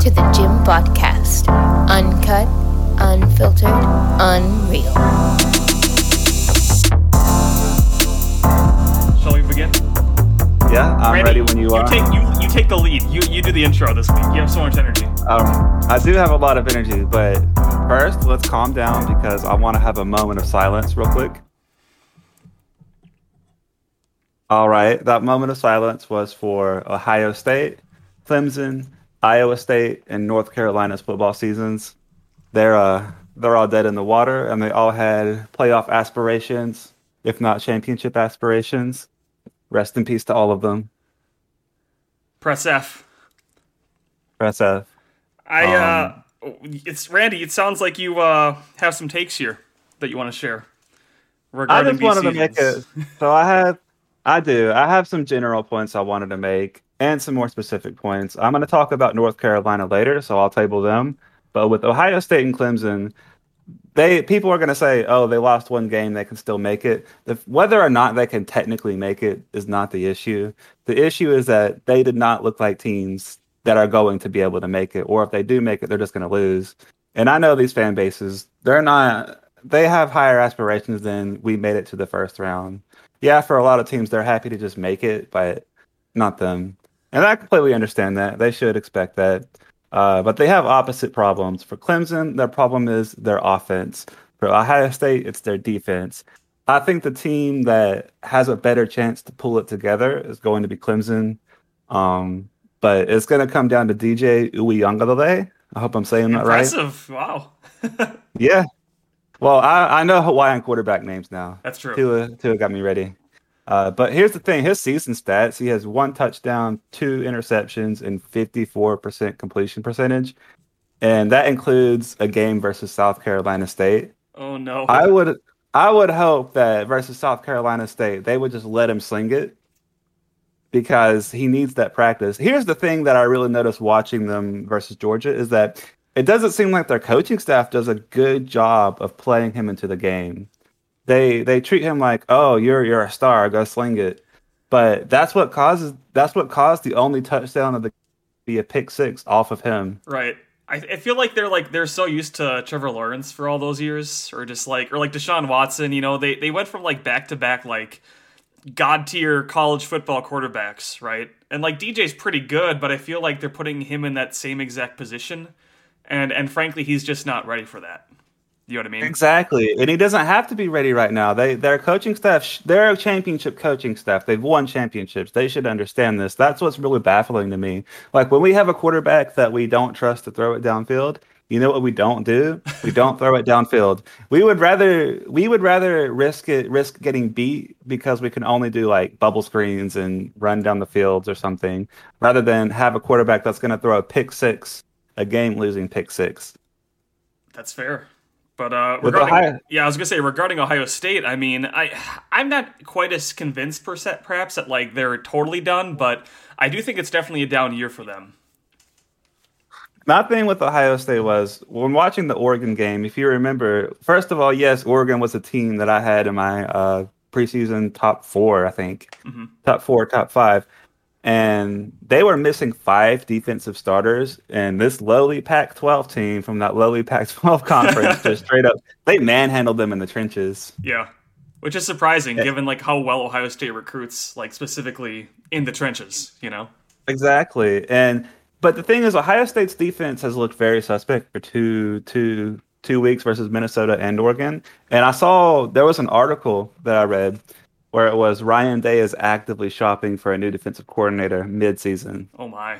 to the Gym Podcast. Uncut, unfiltered, unreal. Shall we begin? Yeah, I'm Randy, ready when you, are. take you you take the lead. You you do the intro this week. You have so much energy. Um, I do have a lot of energy, but first, let's calm down because I want to have a moment of silence real quick. All right, that moment of silence was for Ohio State, Clemson, Iowa State, and North Carolina's football seasons. They're uh, they're all dead in the water, and they all had playoff aspirations, if not championship aspirations. Rest in peace to all of them. Press F. Press F. I Um, uh, it's Randy. It sounds like you uh have some takes here that you want to share. I Regarding just wanted to make it. So I have, I do. I have some general points I wanted to make and some more specific points. I'm going to talk about North Carolina later, so I'll table them. But with Ohio State and Clemson, they people are going to say, "Oh, they lost one game, they can still make it." The, whether or not they can technically make it is not the issue. The issue is that they did not look like teams that are going to be able to make it, or if they do make it, they're just going to lose. And I know these fan bases; they're not. They have higher aspirations than we made it to the first round. Yeah, for a lot of teams, they're happy to just make it, but not them. And I completely understand that. They should expect that. Uh, but they have opposite problems. For Clemson, their problem is their offense. For Ohio State, it's their defense. I think the team that has a better chance to pull it together is going to be Clemson. Um, but it's going to come down to DJ Uiagalelei. I hope I'm saying that right. Impressive. Wow. Yeah. Well, I, I know Hawaiian quarterback names now. That's true. Tua, Tua got me ready. Uh, but here's the thing: his season stats. He has one touchdown, two interceptions, and 54% completion percentage, and that includes a game versus South Carolina State. Oh no. I would, I would hope that versus South Carolina State, they would just let him sling it because he needs that practice. Here's the thing that I really noticed watching them versus Georgia is that it doesn't seem like their coaching staff does a good job of playing him into the game. They they treat him like, "Oh, you're you're a star, go sling it." But that's what causes that's what caused the only touchdown of the be a pick six off of him. Right. I, I feel like they're like they're so used to Trevor Lawrence for all those years, or just like or like Deshaun Watson. You know, they they went from like back to back like god tier college football quarterbacks, right? And like DJ's pretty good, but I feel like they're putting him in that same exact position, and and frankly, he's just not ready for that. You know what I mean? Exactly, and he doesn't have to be ready right now. They their coaching staff, they're championship coaching staff. They've won championships. They should understand this. That's what's really baffling to me. Like when we have a quarterback that we don't trust to throw it downfield. You know what we don't do? We don't throw it downfield. We would rather we would rather risk it risk getting beat because we can only do like bubble screens and run down the fields or something, rather than have a quarterback that's going to throw a pick six, a game losing pick six. That's fair. But uh, regarding, Ohio- yeah, I was gonna say regarding Ohio State. I mean, I I'm not quite as convinced, per se, perhaps that like they're totally done, but I do think it's definitely a down year for them. My thing with Ohio State was when watching the Oregon game, if you remember, first of all, yes, Oregon was a team that I had in my uh, preseason top four, I think. Top four, top five. And they were missing five defensive starters. And this lowly Pac 12 team from that lowly Pac 12 conference just straight up, they manhandled them in the trenches. Yeah, which is surprising given like how well Ohio State recruits, like specifically in the trenches. You know. Exactly. And but the thing is Ohio State's defense has looked very suspect for two two two weeks versus Minnesota and Oregon. And I saw there was an article that I read where it was Ryan Day is actively shopping for a new defensive coordinator mid-season. Oh my.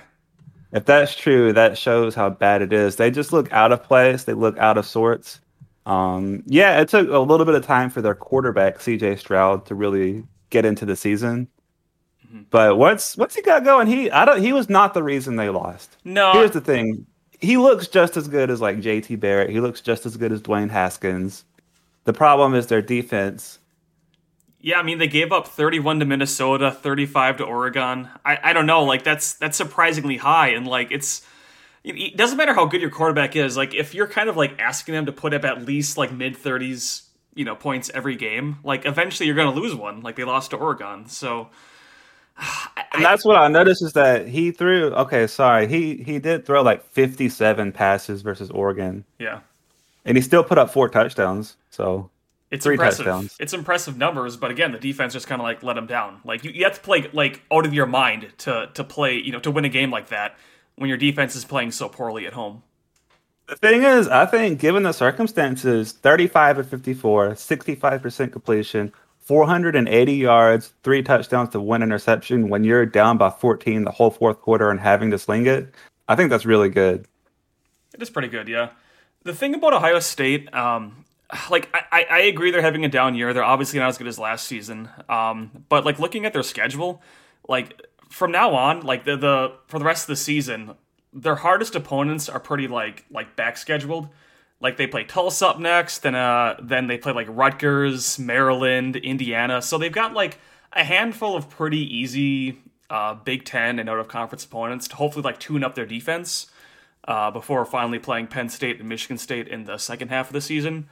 If that's true, that shows how bad it is. They just look out of place. They look out of sorts. Um, yeah, it took a little bit of time for their quarterback CJ Stroud to really get into the season. But what's what's he got going? He I don't. He was not the reason they lost. No. Here's the thing. He looks just as good as like JT Barrett. He looks just as good as Dwayne Haskins. The problem is their defense. Yeah, I mean they gave up 31 to Minnesota, 35 to Oregon. I, I don't know, like that's that's surprisingly high and like it's it doesn't matter how good your quarterback is. Like if you're kind of like asking them to put up at least like mid 30s, you know, points every game, like eventually you're going to lose one. Like they lost to Oregon. So And that's what I noticed is that he threw. Okay, sorry, he he did throw like 57 passes versus Oregon, Yeah. and he still put up four touchdowns. So It's Three impressive. touchdowns. It's impressive numbers, but again, the defense just kind of like let him down. Like you, you have to play like out of your mind to to play, you know, to win a game like that when your defense is playing so poorly at home. the thing is, I think given the circumstances, 35 of 54, 65% completion, 480 yards, three touchdowns to one interception when you're down by 14 the whole fourth quarter and having to sling it. I think that's really good. It is pretty good, yeah. The thing about Ohio State, um, like I, I- agree they're having a down year. They're obviously not as good as last season. Um, but like looking at their schedule, like from now on, like the the for the rest of the season, their hardest opponents are pretty like like back scheduled. Like they play Tulsa up next, and uh, then they play like Rutgers, Maryland, Indiana. So they've got like a handful of pretty easy uh, Big Ten and out of conference opponents to hopefully like tune up their defense uh, before finally playing Penn State and Michigan State in the second half of the season.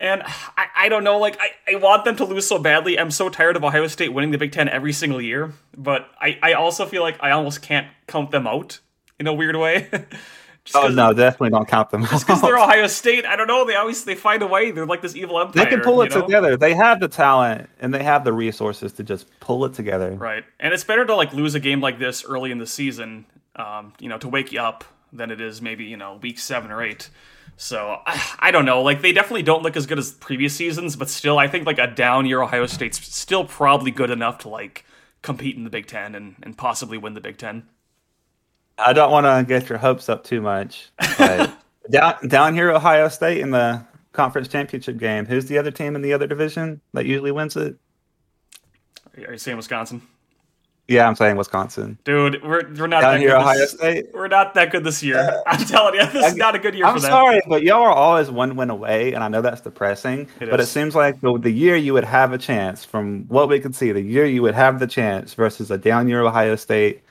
And I, I don't know, like I, I want them to lose so badly. I'm so tired of Ohio State winning the Big Ten every single year, but I, I also feel like I almost can't count them out in a weird way. Just Oh no, definitely don't count them. because they're Ohio State. I don't know. They always they find a way. They're like this evil empire. they can pull it you know? together. They have the talent and they have the resources to just pull it together. Right, and it's better to like lose a game like this early in the season, um, you know, to wake you up than it is maybe you know week seven or eight. So I, I don't know. Like they definitely don't look as good as previous seasons, but still, I think like a down year Ohio State's still probably good enough to like compete in the Big Ten and, and possibly win the Big Ten. I don't want to get your hopes up too much. Down down here, Ohio State in the conference championship game. Who's the other team in the other division that usually wins it? Are you saying Wisconsin, Yeah, I'm saying Wisconsin. dude? We're we're not Down that here, good Ohio this, State. We're not that good this year. I'm telling you, this is not a good year I'm for them. sorry, but y'all are always one win away, and I know that's depressing. It but it seems like the, the year you would have a chance, from what we can see, the year you would have the chance versus a down year Ohio State.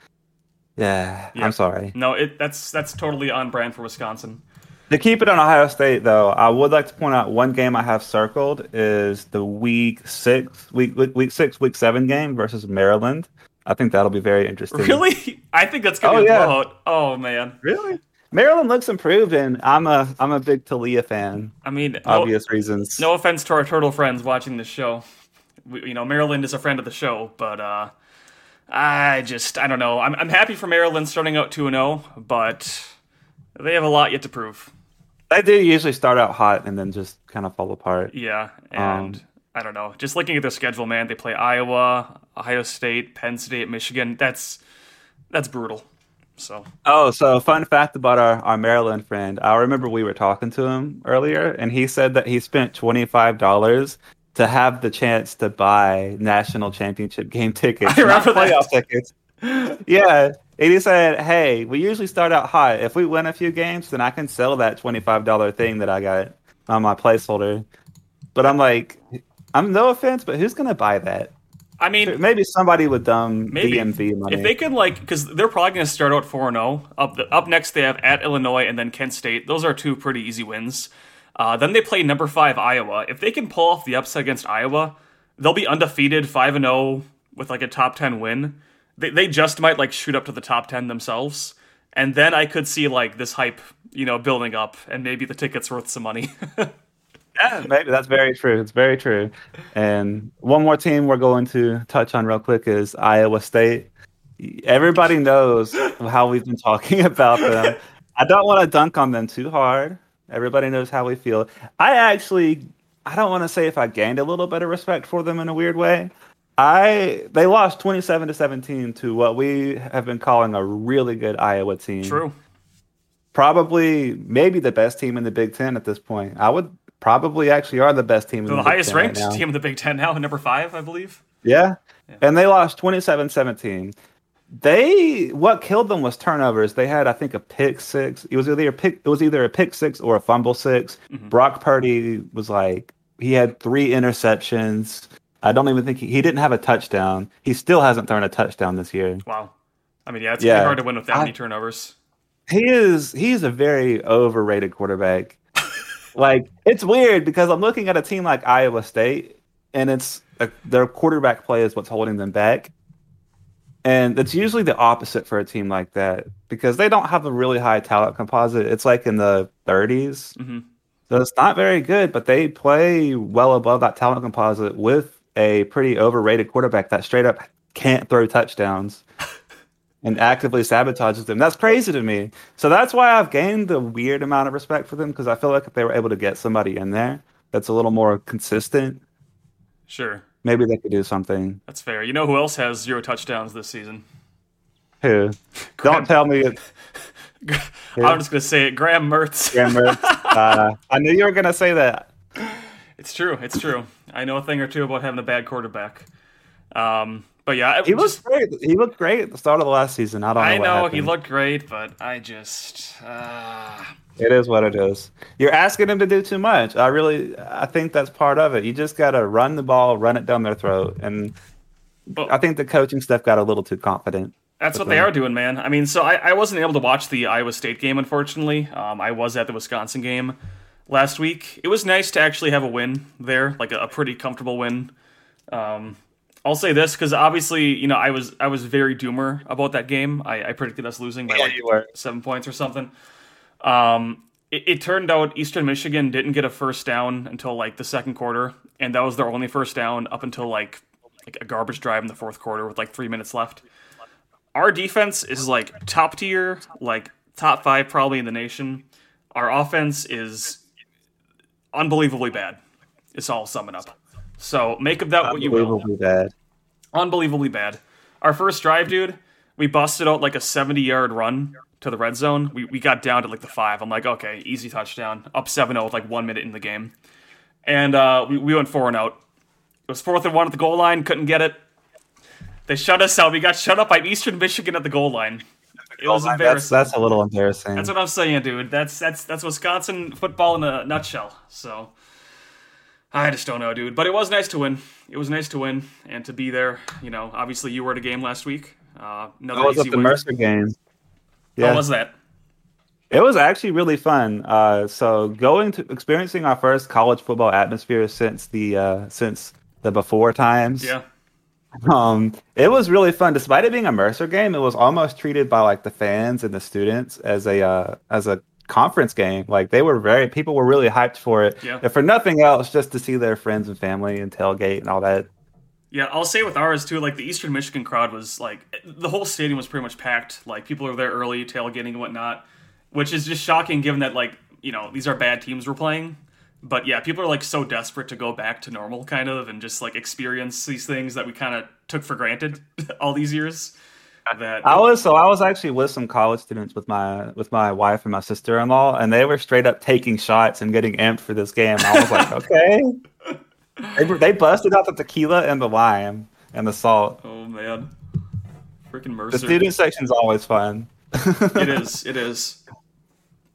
Yeah, Yeah. I'm sorry. No, it that's that's totally on brand for Wisconsin. To keep it on Ohio State, though, I would like to point out one game I have circled is the week six, week week, week six, week seven game versus Maryland. I think that'll be very interesting. Really? I think that's gonna Oh, be a yeah. blowout. Oh man. Really? Maryland looks improved, and I'm a I'm a big Taulia fan. I mean, no, Obvious reasons. no offense to our turtle friends watching this show. We, you know, Maryland is a friend of the show, but uh, I just I don't know. I'm I'm happy for Maryland starting out two and zero, but they have a lot yet to prove. They do usually start out hot and then just kind of fall apart. Yeah, and Um, I don't know. Just looking at their schedule, man, they play Iowa, Ohio State, Penn State, Michigan. That's that's brutal. So Oh, so fun fact about our, our Maryland friend. I remember we were talking to him earlier, and he said that he spent twenty five dollars to have the chance to buy national championship game tickets, I remember playoff that. tickets. Yeah, and he said, "Hey, we usually start out hot. If we win a few games, then I can sell that twenty five dollar thing that I got on my placeholder." But I'm like, I'm no offense, but who's gonna buy that? I mean, Maybe somebody with dumb Maybe. DMV money. If they could like, because they're probably going to start out four and zero. Up the, up next, they have at Illinois and then Kent State. Those are two pretty easy wins. Uh, then they play number five Iowa. If they can pull off the upset against Iowa, they'll be undefeated, five and zero with like a top ten win. They they just might like shoot up to the top ten themselves, and then I could see like this hype, you know, building up, and maybe the tickets worth some money. Yeah, maybe that's very true. It's very true. And one more team we're going to touch on real quick is Iowa State. Everybody knows how we've been talking about them. I don't want to dunk on them too hard. Everybody knows how we feel. I actually, I don't want to say if I gained a little bit of respect for them in a weird way. I they lost 27 to 17 to what we have been calling a really good Iowa team True. probably maybe the best team in the Big Ten at this point. I would probably actually are the best team They're the, highest right ranked now. team in the Big Ten now, number five, I believe. Yeah. And they lost 27-17. They what killed them was turnovers. They had I think a pick six. It was either a pick it was either a pick six or a fumble 6 Mm-hmm. Brock Purdy was like he had three interceptions. I don't even think he, he didn't have a touchdown. He still hasn't thrown a touchdown this year. Wow. I mean, yeah, it's Yeah. pretty hard to win with that I- many turnovers. he is he's a very overrated quarterback. Like it's weird because I'm looking at a team like Iowa State, and it's a, their quarterback play is what's holding them back. And it's usually the opposite for a team like that because they don't have a really high talent composite. It's like in the 30s. hmm So it's not very good, but they play well above that talent composite with a pretty overrated quarterback that straight up can't throw touchdowns and actively sabotages them. That's crazy to me. So that's why I've gained a weird amount of respect for them because I feel like if they were able to get somebody in there that's a little more consistent, Sure, maybe they could do something. that's fair. You know who else has zero touchdowns this season? Who? Don't tell me it's I'm just gonna say it. Graham Mertz. Graham Mertz. Uh, I knew you were gonna say that. It's true. It's true. I know a thing or two about having a bad quarterback. Um, but yeah, He was great. He looked great at the start of the last season. I don't know. I know he looked great, but I just. Uh, It is what it is. You're asking him to do too much. I really, I think that's part of it. You just got to run the ball, run it down their throat, and but I think the coaching staff got a little too confident. That's what they are doing, man. I mean, so I, I wasn't able to watch the Iowa State game, unfortunately. Um, I was at the Wisconsin game last week. It was nice to actually have a win there, like a, a pretty comfortable win. Um, I'll say this because obviously, you know, I was I was very doomer about that game. I, I predicted us losing by like seven points or something. Um, it, it turned out Eastern Michigan didn't get a first down until like the second quarter, and that was their only first down up until like like a garbage drive in the fourth quarter with like three minutes left. Our defense is like top tier, like top five probably in the nation. Our offense is unbelievably bad. It's all summing up. So make of that what you will Unbelievably bad. unbelievably bad. Our first drive, dude, we busted out like a 70 yard run to the red zone. We, we got down to like the five. I'm like, okay, easy touchdown. Up 7 0 with like one minute in the game. And uh, we, we went four and out. It was fourth and one at the goal line, couldn't get it. They shut us out. We got shut up by Eastern Michigan at the goal line. It was That's embarrassing. that's a little embarrassing. That's what I'm saying, dude. That's that's that's Wisconsin football in a nutshell. So I just don't know, dude. But it was nice to win. It was nice to win and to be there. You know, obviously you were at a game last week. Uh, another I was at the win. Mercer game. How was that? it was actually really fun. Uh, so going to experiencing our first college football atmosphere since the uh, since the before times. Yeah, Um, it was really fun. Despite it being a Mercer game, it was almost treated by like the fans and the students as a uh, as a conference game. Like they were very people were really hyped for it. Yeah. If for nothing else, just to see their friends and family and tailgate and all that. yeah. I'll say with ours too. Like the Eastern Michigan crowd was like the whole stadium was pretty much packed. Like people were there early, tailgating and whatnot, which is just shocking given that like you know these are bad teams we're playing. But yeah, people are like so desperate to go back to normal, kind of, and just like experience these things that we kind of took for granted all these years. That I was so I was actually with some college students with my with my wife and my sister in law, and they were straight up taking shots and getting amped for this game. I was like, okay. They, they busted out the tequila and the lime and the salt. Oh man, freaking The Mercer! student section's always fun. it is. It is.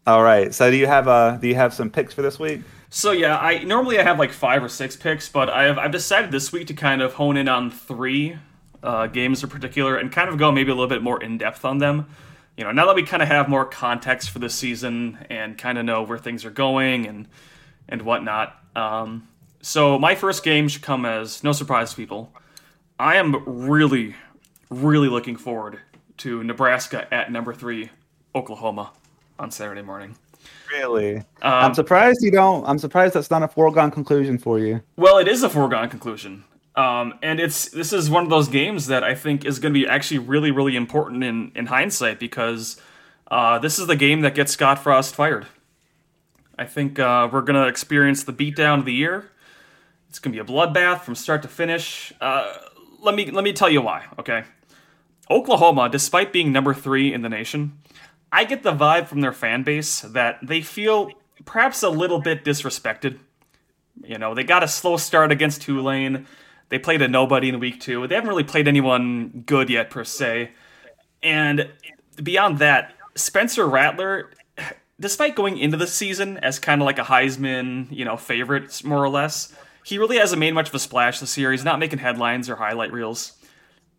All right. So do you have uh do you have some picks for this week? So yeah, I normally I have like five or six picks, but I have I've decided this week to kind of hone in on three uh, games in particular and kind of go maybe a little bit more in depth on them. You know, now that we kind of have more context for this season and kind of know where things are going and and whatnot. Um, so my first game should come as no surprise to people. I am really, really looking forward to Nebraska at number three, Oklahoma, on Saturday morning. Really? Um, I'm surprised you don't. I'm surprised that's not a foregone conclusion for you. Well, it is a foregone conclusion. Um, and it's this is one of those games that I think is going to be actually really, really important in, in hindsight because uh, this is the game that gets Scott Frost fired. I think uh, we're going to experience the beatdown of the year. It's going to be a bloodbath from start to finish. Uh, let me let me tell you why. Okay, Oklahoma, despite being number three in the nation, I get the vibe from their fan base that they feel perhaps a little bit disrespected. You know, they got a slow start against Tulane. They played a nobody in week two. They haven't really played anyone good yet, per se. And beyond that, Spencer Rattler, despite going into the season as kind of like a Heisman, you know, favorite, more or less, he really hasn't made much of a splash this year. He's not making headlines or highlight reels.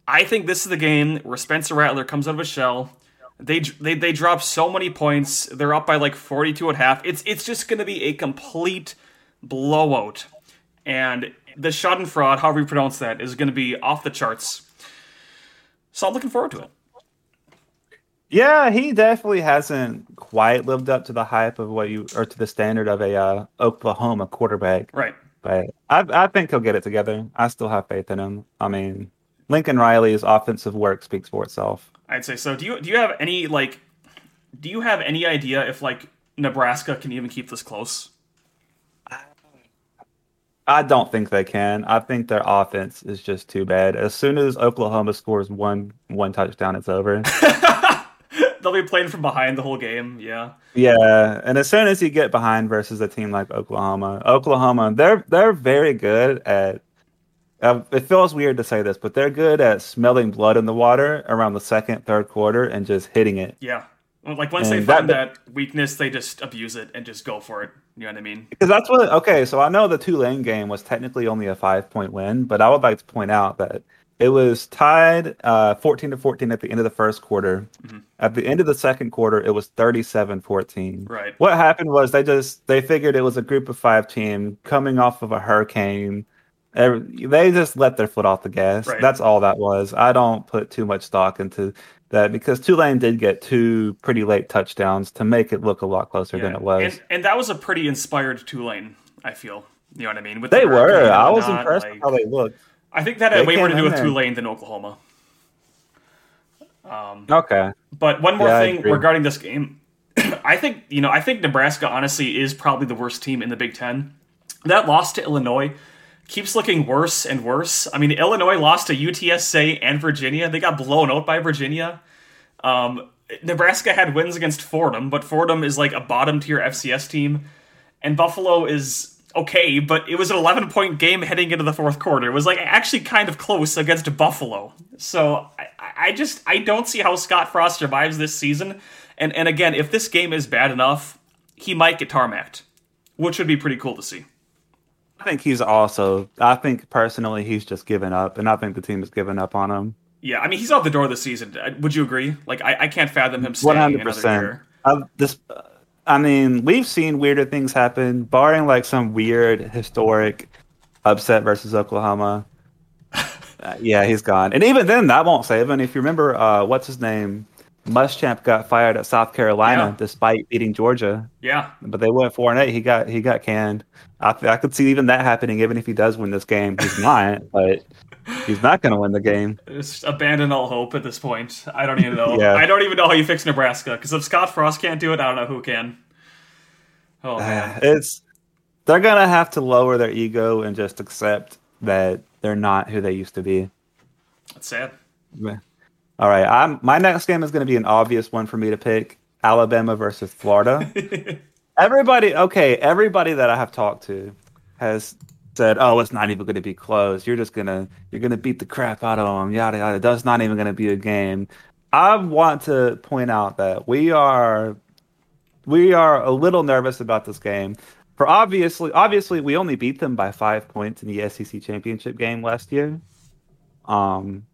I think this is the game where Spencer Rattler comes out of a shell. They, they they drop so many points. They're up by like 42 and a half. It's it's just going to be a complete blowout. And the Schadenfreude, however you pronounce that, is going to be off the charts. So I'm looking forward to it. Yeah, he definitely hasn't quite lived up to the hype of what you or to the standard of a uh, Oklahoma quarterback. Right. But I, I think he'll get it together. I still have faith in him. I mean, Lincoln Riley's offensive work speaks for itself. I'd say so. Do you do you have any like do you have any idea if like Nebraska can even keep this close? I don't think they can. I think their offense is just too bad. As soon as Oklahoma scores one one touchdown, it's over. They'll be playing from behind the whole game. Yeah. Yeah, and as soon as you get behind versus a team like Oklahoma, Oklahoma, they're they're very good at. Uh, it feels weird to say this, but they're good at smelling blood in the water around the second, third quarter and just hitting it. Yeah. Like once And they find that- that, weakness, they just abuse it and just go for it. You know what I mean? Because that's what. Okay, so I know the Tulane game was technically only a five point win, but I would like to point out that it was tied uh, 14 to 14 at the end of the first quarter. Mhm. At the end of the second quarter, it was 37 14. Right. What happened was they just they figured it was a group of five team coming off of a hurricane. They just let their foot off the gas. Right. That's all that was. I don't put too much stock into that because Tulane did get two pretty late touchdowns to make it look a lot closer than it was. And, and that was a pretty inspired Tulane, I feel. You know what I mean? With the They were. I was whatnot, impressed like- how they looked. I think that had way more to do with there. Tulane than Oklahoma. Um, Okay. But one more Yeah, thing regarding this game, I think you know I think Nebraska honestly is probably the worst team in the Big Ten. That loss to Illinois keeps looking worse and worse. I mean, Illinois lost to UTSA and Virginia. They got blown out by Virginia. Um, Nebraska had wins against Fordham, but Fordham is like a bottom tier FCS team, and Buffalo is okay, but it was an 11 point game heading into the fourth quarter. It was like actually kind of close against Buffalo. So I, I just I don't see how Scott Frost survives this season. And and again, if this game is bad enough, he might get tarmacked, which would be pretty cool to see. I think he's also. I think personally, he's just given up, and I think the team has given up on him. Yeah, I mean he's out the door this season. Uh, Would you agree? Like I, I can't fathom him staying hundred another percent. year. This. I mean, we've seen weirder things happen, barring like some weird historic upset versus Oklahoma. Uh, yeah, he's gone, and even then, that won't save him. If you remember, uh, what's his name? Muschamp got fired at South Carolina Yeah. despite beating Georgia, Yeah, but they went four and eight. He got he got canned. I, I could see even that happening, even if he does win this game. He's not, but he's not going to win the game. just abandon all hope at this point. I don't even know. Yeah. I don't even know how you fix Nebraska because if Scott Frost can't do it, I don't know who can. Oh uh, man, It's they're gonna have to lower their ego and just accept that they're not who they used to be. that's sad. All right, I'm my next game is gonna be an obvious one for me to pick: Alabama versus Florida. everybody, okay, everybody that I have talked to has said, "Oh, it's not even gonna be close. You're just gonna you're gonna beat the crap out of them. Yada yada. That's not even gonna be a game." I want to point out that we are we are a little nervous about this game. For obviously, obviously, we only beat them by five points in the SEC championship game last year. Um,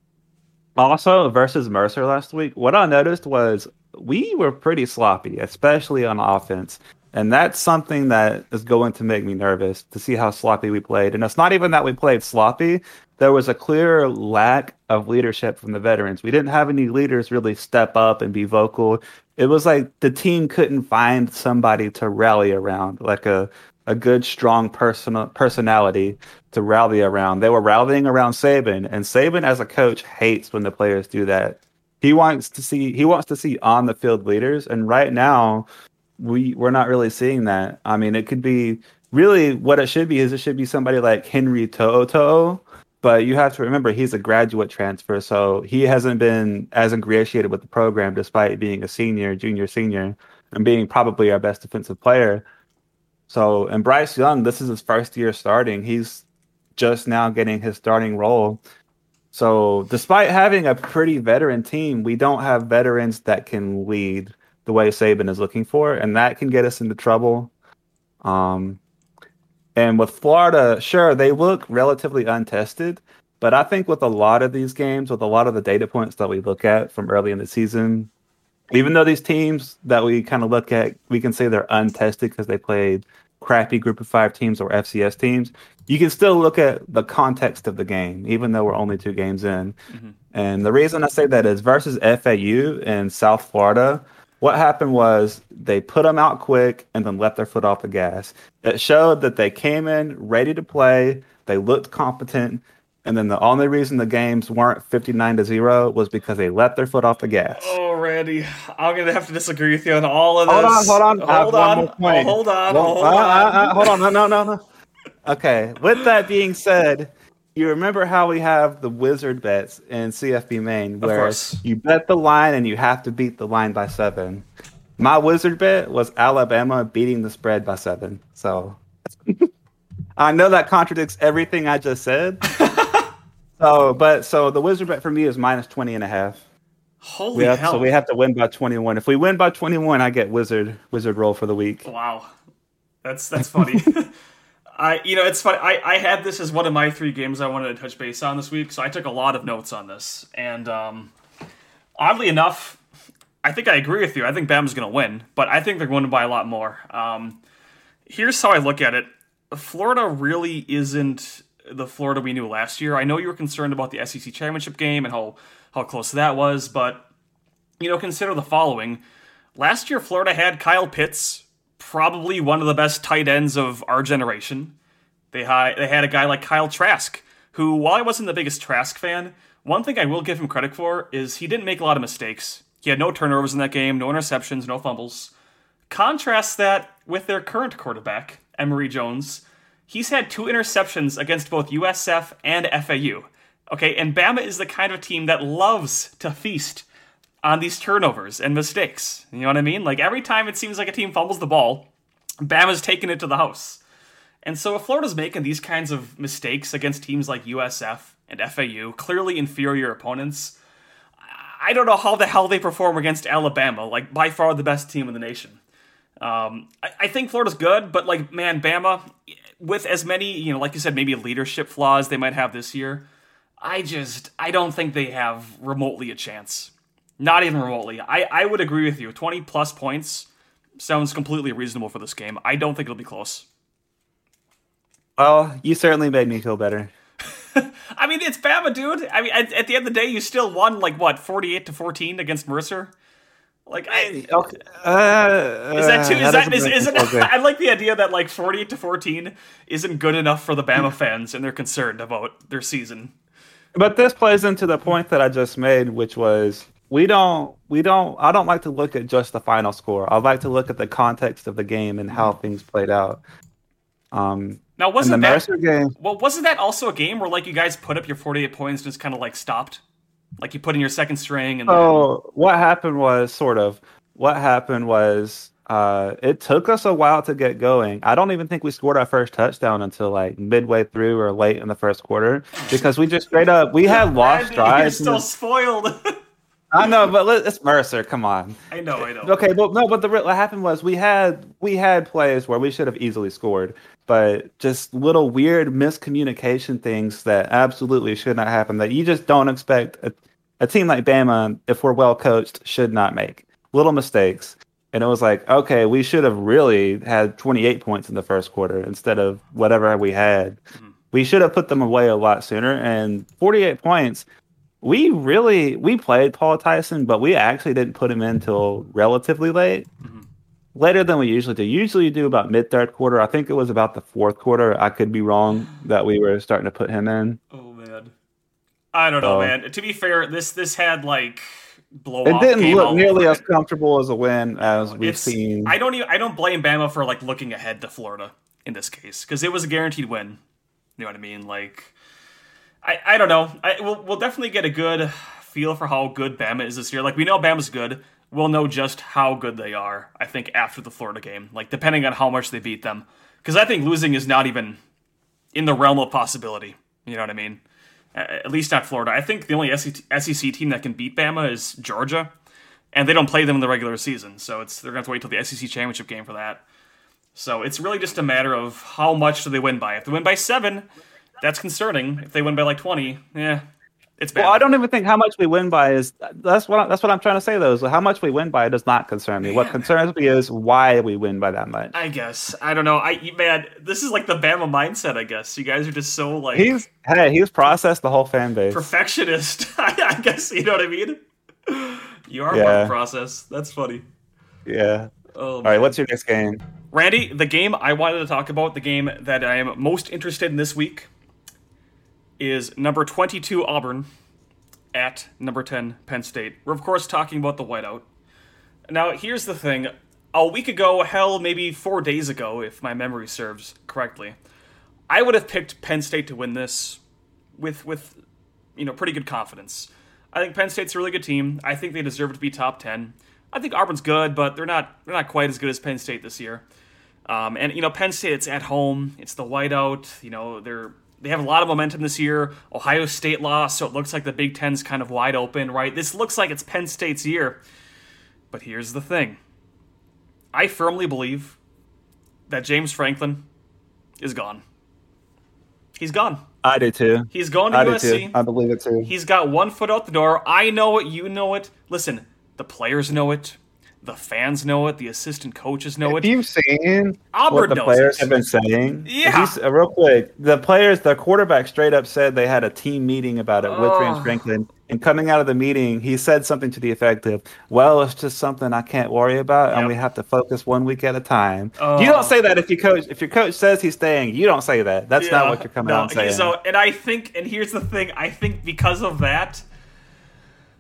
also versus Mercer last week, what I noticed was we were pretty sloppy, especially on offense, and that's something that is going to make me nervous to see how sloppy we played. And it's not even that we played sloppy; there was a clear lack of leadership from the veterans. We didn't have any leaders really step up and be vocal it was like the team couldn't find somebody to rally around, like a a good, strong personal personality to rally around. They were rallying around Saban, and Saban, as a coach, hates when the players do that. He wants to see he wants to see on the field leaders, and right now, we we're not really seeing that. I mean, it could be really what it should be is it should be somebody like Henry To'o but you have to remember he's a graduate transfer, so he hasn't been as ingratiated with the program despite being a senior, junior, senior, and being probably our best defensive player. So, and Bryce Young, this is his first year starting. He's just now getting his starting role. So, despite having a pretty veteran team, we don't have veterans that can lead the way Saban is looking for, and that can get us into trouble. Um, and with Florida, sure, they look relatively untested, but I think with a lot of these games, with a lot of the data points that we look at from early in the season, even though these teams that we kind of look at, we can say they're untested because they played crappy group of five teams or FCS teams. you can still look at the context of the game, even though we're only two games in. Mm-hmm. And the reason I say that is versus FAU in South Florida, what happened was they put them out quick and then let their foot off the gas. It showed that they came in ready to play, they looked competent, and then the only reason the games weren't 59 to 0 was because they let their foot off the gas. Oh, Randy, I'm going to have to disagree with you on all of this. Hold on, hold on. Hold on. Oh, hold on. Well, hold, uh, on. Uh, uh, hold on. No, no, no, no. Okay. With that being said, you remember how we have the wizard bets in CFB Main where you bet the line and you have to beat the line by seven. My wizard bet was Alabama beating the spread by seven. So I know that contradicts everything I just said. So, but so the wizard bet for me is minus 20 and a half. Holy have, hell. So we have to win by 21. If we win by 21, I get wizard wizard roll for the week. Wow. That's that's funny. I you know, it's funny. I I had this as one of my three games I wanted to touch base on this week, so I took a lot of notes on this. And um oddly enough, I think I agree with you. I think Bama's going to win, but I think they're going to by a lot more. Um here's how I look at it. Florida really isn't the Florida we knew last year. I know you were concerned about the SEC championship game and how how close that was, but you know, consider the following. Last year Florida had Kyle Pitts, probably one of the best tight ends of our generation. They had they had a guy like Kyle Trask, who while I wasn't the biggest Trask fan, one thing I will give him credit for is he didn't make a lot of mistakes. He had no turnovers in that game, no interceptions, no fumbles. Contrast that with their current quarterback, Emory Jones, he's had two interceptions against both USF and FAU. Okay, and Bama is the kind of team that loves to feast on these turnovers and mistakes. You know what I mean? Like every time it seems like a team fumbles the ball, Bama's taking it to the house. And so if Florida's making these kinds of mistakes against teams like USF and FAU, clearly inferior opponents, I don't know how the hell they perform against Alabama, like by far the best team in the nation. Um, I, I, think Florida's good, but like, man, Bama, with as many, you know, like you said, maybe leadership flaws they might have this year, I just I don't think they have remotely a chance. Not even remotely. I, I would agree with you. 20 plus points sounds completely reasonable for this game. I don't think it'll be close. Well, you certainly made me feel better. I mean, it's Bama, dude. I mean, at, at, the end of the day, you still won like what, forty-eight to fourteen against Mercer. Like, I, okay. uh, is that too? Is that, that is, is it? I like the idea that like forty to fourteen isn't good enough for the Bama fans, and they're concerned about their season. But this plays into the point that I just made, which was we don't we don't I don't like to look at just the final score. I like to look at the context of the game and how things played out. Um, now wasn't that game? Well, wasn't that also a game where like you guys put up your forty-eight points and just kind of like stopped? Like you put in your second string and. Oh, then... what happened was sort of what happened was uh, it took us a while to get going. I don't even think we scored our first touchdown until like midway through or late in the first quarter because we just straight up we had lost drives. You're still spoiled. I know, but it's Mercer. Come on. I know, I know. Okay, but no, but the what happened was we had we had plays where we should have easily scored, but just little weird miscommunication things that absolutely should not happen. That you just don't expect a, a team like Bama, if we're well coached, should not make little mistakes. And it was like, okay, we should have really had 28 points in the first quarter instead of whatever we had. Mm-hmm. We should have put them away a lot sooner. And 48 points we really we played Paul Tyson, but we actually didn't put him in until relatively late. Mm-hmm. Later than we usually do. Usually you do about mid third quarter. I think it was about the fourth quarter. I could be wrong that we were starting to put him in. Oh man. I don't know, man. To be fair, this this had like blow It didn't look nearly as comfortable as a win as we've it's, seen. I don't even I don't blame Bama for like looking ahead to Florida in this case because it was a guaranteed win. You know what I mean? Like I, I don't know. I, we'll, we'll definitely get a good feel for how good Bama is this year. Like, we know Bama's good. We'll know just how good they are, I think, after the Florida game. Like, depending on how much they beat them. Because I think losing is not even in the realm of possibility. You know what I mean? At least not Florida. I think the only SEC team that can beat Bama is Georgia. And they don't play them in the regular season. So it's they're going to have to wait till the SEC championship game for that. So it's really just a matter of how much do they win by. If they win by seven, that's concerning. If they win by like 20, yeah. It's bad. Well, I don't even think how much we win by is that's what I, that's what I'm trying to say though. Is how much we win by does not concern me. What concerns me is why we win by that much. I guess I don't know. I man, this is like the Bama mindset. I guess you guys are just so like He's hey, he's processed the whole fan base. perfectionist. I, I guess you know what I mean. You are part Yeah. of the process. That's funny. yeah. Oh, All right, what's your next game? Randy, the game I wanted to talk about, the game that I am most interested in this week, is number 22 Auburn at number 10 Penn State. We're, of course, talking about the whiteout. Now, here's the thing. A week ago, hell, maybe four days ago, if my memory serves correctly, I would have picked Penn State to win this with, with you know, pretty good confidence. I think Penn State's a really good team. I think they deserve to be top 10. I think Auburn's good, but they're not they're not quite as good as Penn State this year. Um, and you know, Penn State it's at home. It's the whiteout. You know, they're they have a lot of momentum this year. Ohio State lost, so it looks like the Big Ten's kind of wide open, right? This looks like it's Penn State's year. But here's the thing. I firmly believe that James Franklin is gone. He's gone. I do too. He's going to I USC. I believe it too. He's got one foot out the door. I know it. You know it. Listen, the players know it. The fans know it. The assistant coaches know it. You've seen Auburn what the players it. have been saying? Yeah. Uh, real quick, the players, the quarterback straight up said they had a team meeting about it with James Oh. Franklin. And coming out of the meeting, he said something to the effect of, Well, it's just something I can't worry about, and we have to focus one week at a time. Oh. You don't say that if your coach if your coach says he's staying, you don't say that. That's not what you're coming no, out and saying. So, and I think, and here's the thing: I think because of that,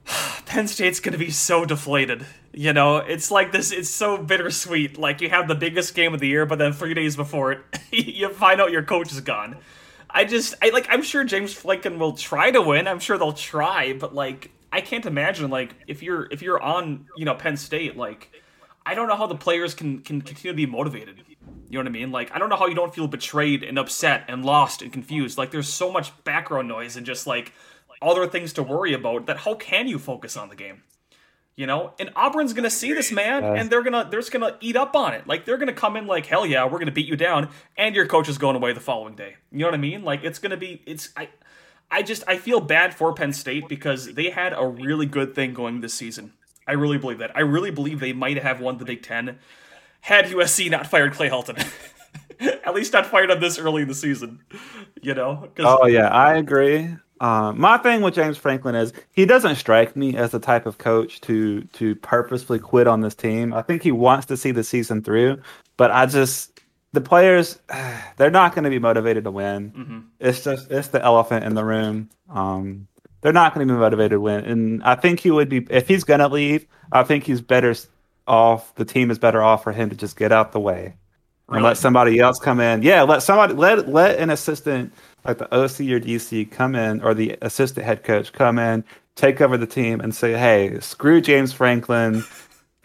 Penn State's going to be so deflated. You know, it's like this. It's so bittersweet. Like you have the biggest game of the year, but then three days before it, you find out your coach is gone. I just, I like. I'm sure James Franklin will try to win. I'm sure they'll try, but like, I can't imagine like if you're if you're on you know Penn State like. I don't know how the players can can continue to be motivated. You know what I mean? Like I don't know how you don't feel betrayed and upset and lost and confused. Like there's so much background noise and just like other things to worry about that how can you focus on the game? You know? And Auburn's gonna see this man and they're gonna they're just gonna eat up on it. Like they're gonna come in like, hell yeah, we're gonna beat you down, and your coach is going away the following day. You know what I mean? Like it's gonna be it's I I just I feel bad for Penn State because they had a really good thing going this season. I really believe that. I really believe they might have won the Big Ten had USC not fired Clay Helton. At least not fired him this early in the season. You know? Oh yeah, I agree. Um, my thing with James Franklin is he doesn't strike me as the type of coach to to purposefully quit on this team. I think he wants to see the season through, but I just the players they're not going to be motivated to win. Mm-hmm. It's just it's the elephant in the room. Um, they're not going to be motivated to win, and I think he would be if he's going to leave. I think he's better off. The team is better off for him to just get out the way and let somebody else come in. Yeah, let somebody let let an assistant like the OC or DC come in or the assistant head coach come in, take over the team and say, "Hey, screw James Franklin.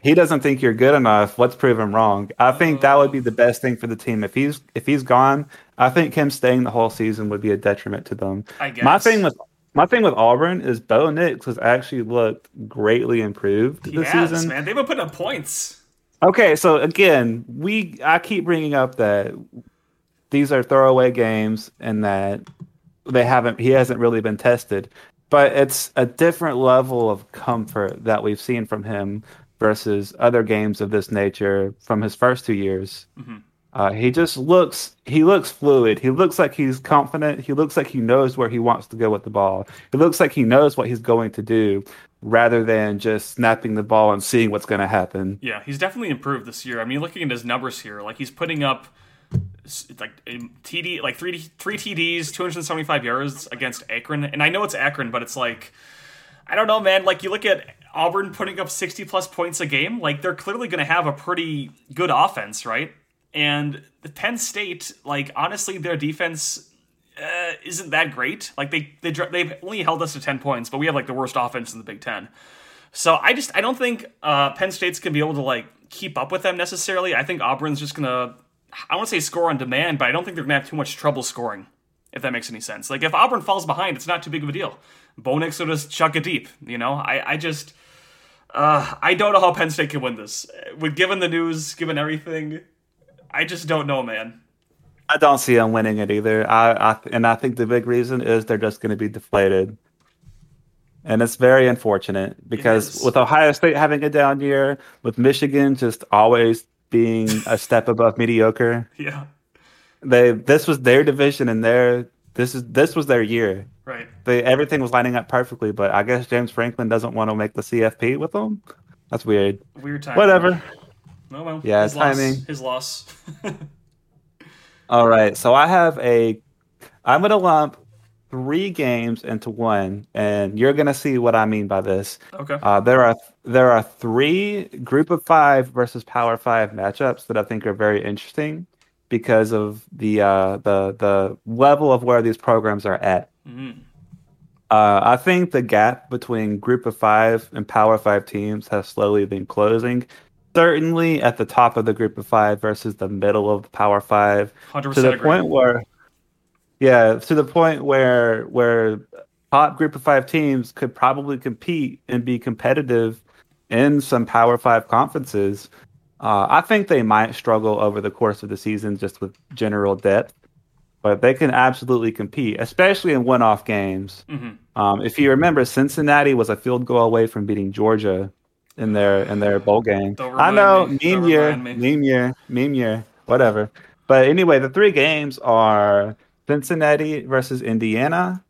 He doesn't think you're good enough. Let's prove him wrong." I think that would be the oh. best thing for the team. If he's if he's gone, I think him staying the whole season would be a detriment to them. I guess. My thing with my thing with Auburn is Bo Nix has actually looked greatly improved He this has, season. man. They've been putting up points. Okay, so again, we I keep bringing up that these are throwaway games and that they haven't he hasn't really been tested, but it's a different level of comfort that we've seen from him versus other games of this nature from his first two years. Uh, he just looks he looks fluid. He looks like he's confident. He looks like he knows where he wants to go with the ball. He looks like he knows what he's going to do rather than just snapping the ball and seeing what's going to happen. Yeah, he's definitely improved this year. I mean, looking at his numbers here, like he's putting up like TD, like three three TDs, 275 yards against Akron, and I know it's Akron, but it's like I don't know, man. Like you look at Auburn putting up 60 plus points a game, like they're clearly going to have a pretty good offense, right? And the Penn State, like honestly, their defense uh, isn't that great. Like they they they've only held us to 10 points, but we have like the worst offense in the Big Ten. So I just I don't think uh, Penn State's gonna be able to like keep up with them necessarily. I think Auburn's just gonna I want to say score on demand, but I don't think they're gonna have too much trouble scoring. If that makes any sense. Like if Auburn falls behind, it's not too big of a deal. Bo Nix will just chuck it deep. You know, I I just uh, I don't know how Penn State can win this. With given the news, given everything, I just don't know, man. I don't see them winning it either. I, I and I think the big reason is they're just going to be deflated. and it's very unfortunate because with Ohio State having a down year, with Michigan just always being a step above mediocre, Yeah. they this was their division and their this is this was their year. Right. They everything was lining up perfectly, but I guess James Franklin doesn't want to make the CFP with them. That's weird. Weird time. Whatever. Oh well. Yeah, his loss. timing. His loss. All right, so I have a. I'm gonna lump three games into one, and you're gonna see what I mean by this. okay. Uh, there are there are three group of five versus power five matchups that I think are very interesting because of the uh, the the level of where these programs are at. Mhm. Uh, I think the gap between group of five and power five teams has slowly been closing. Certainly at the top of the group of five versus the middle of the power five, to the agree. point where yeah to the point where where top group of five teams could probably compete and be competitive in some power five conferences uh, i think they might struggle over the course of the season just with general depth but they can absolutely compete especially in one-off games Mhm. um, if you remember cincinnati was a field goal away from beating georgia in their in their bowl game i know me. meme Don't year me. meme year meme year whatever but anyway, the three games are Cincinnati versus Indiana,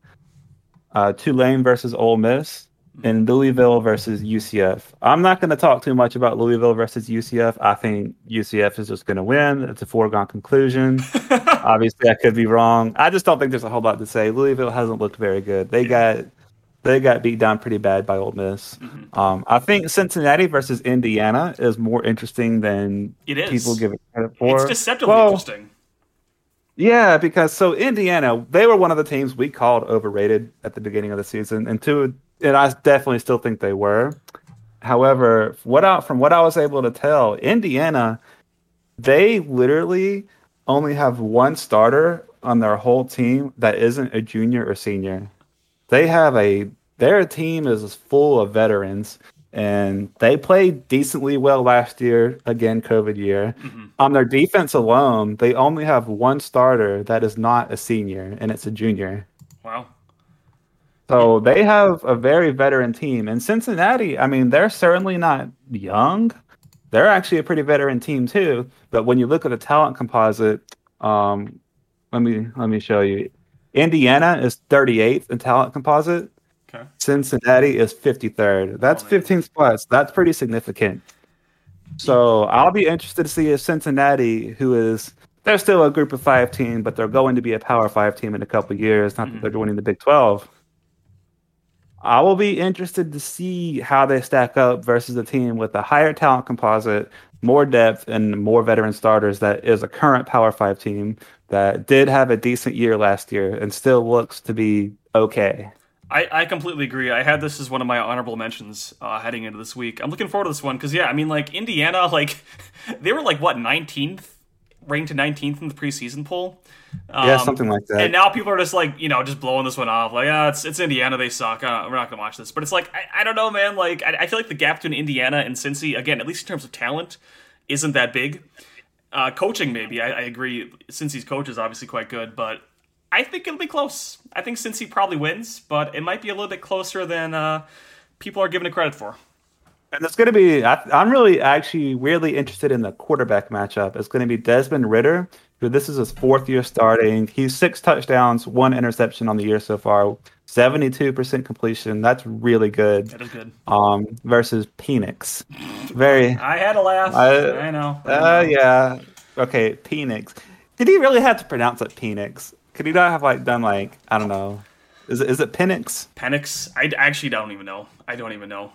uh, Tulane versus Ole Miss, and Louisville versus UCF. I'm not going to talk too much about Louisville versus UCF. I think UCF is just going to win. It's a foregone conclusion. Obviously, I could be wrong. I just don't think there's a whole lot to say. Louisville hasn't looked very good. They got they got beat down pretty bad by Ole Miss. Mm-hmm. Um, I think Cincinnati versus Indiana is more interesting than It is. people give it credit for. It's deceptively Well, interesting. Yeah, because so Indiana, they were one of the teams we called overrated at the beginning of the season, and two, and I definitely still think they were. However, what I, from what I was able to tell, Indiana, they literally only have one starter on their whole team that isn't a junior or senior. They have a their team is full of veterans, and they played decently well last year. Again, COVID year. On their defense alone, they only have one starter that is not a senior, and it's a junior. Wow. So they have a very veteran team. And Cincinnati, I mean, they're certainly not young. They're actually a pretty veteran team too. But when you look at the talent composite, um, let me let me show you. Indiana is 38th in talent composite. Okay. Cincinnati is 53rd. That's Oh, 15 spots. That's pretty significant. So I'll be interested to see if Cincinnati, who is they're still a group of five team, but they're going to be a power five team in a couple of years. Not that they're mm. joining the Big 12. I will be interested to see how they stack up versus a team with a higher talent composite, more depth, and more veteran starters that is a current Power Five team that did have a decent year last year and still looks to be okay. I, I completely agree. I had this as one of my honorable mentions uh, heading into this week. I'm looking forward to this one because yeah, I mean like Indiana, like they were like what 19th, ranked to 19th in the preseason poll. Yeah, Um, something like that. And now people are just like, you know, just blowing this one off. Like, ah, it's it's Indiana, they suck. Uh, we're not gonna watch this. But it's like, I, I don't know, man. Like, I, I feel like the gap between Indiana and Cincy, again, at least in terms of talent, isn't that big. Uh, coaching, maybe. I, I agree. Cincy's coach is obviously quite good, but I think it'll be close. I think Cincy probably wins, but it might be a little bit closer than uh, people are giving it credit for. And it's going to be, I, I'm really actually weirdly interested in the quarterback matchup. It's going to be Desmond Ridder, who this is his fourth year starting. He's six touchdowns, one interception on the year so far, 72% completion. That's really good. That is good. Um, versus Penix. Very, I had a laugh. I- I, know. I uh, yeah. Okay, Penix. Did he really have to pronounce it Penix? Could he not have like done like, I don't know. Is it, is it Penix? Penix, I actually don't even know. I don't even know.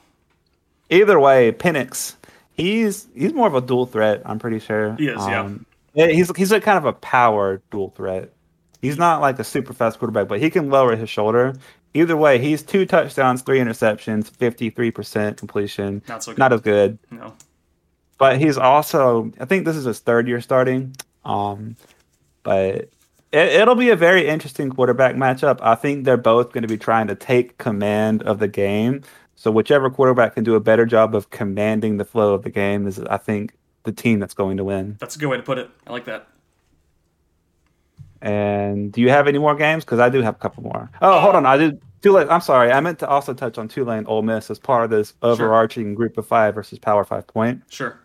Either way, Penix, he's he's more of a dual threat. I'm pretty sure. He is, yeah. yeah. He's he's like kind of a power dual threat. He's not like a super fast quarterback, but he can lower his shoulder. Either way, he's two touchdowns, three interceptions, fifty three percent completion. Not so good. Not as good, No. but he's also. I think this is his third year starting. Um, but it, it'll be a very interesting quarterback matchup. I think they're both going to be trying to take command of the game. So whichever quarterback can do a better job of commanding the flow of the game is, I think, the team that's going to win. That's a good way to put it. I like that. And do you have any more games? Because I do have a couple more. Oh, hold on, I did. Tulane. I'm sorry. I meant to also touch on Tulane Ole Miss as part of this overarching group of five versus Power Five point. Sure.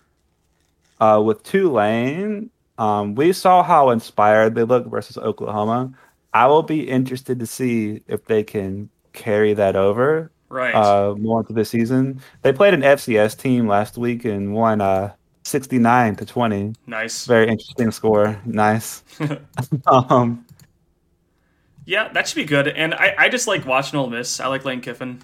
Uh, with Tulane, um, we saw how inspired they look versus Oklahoma. I will be interested to see if they can carry that over Right. uh, more into the season. They played an FCS team last week and won uh, 69 to 20. nice. Very interesting score. Nice. um, Yeah, that should be good. And I, I just like watching Ole Miss. I like Lane Kiffin.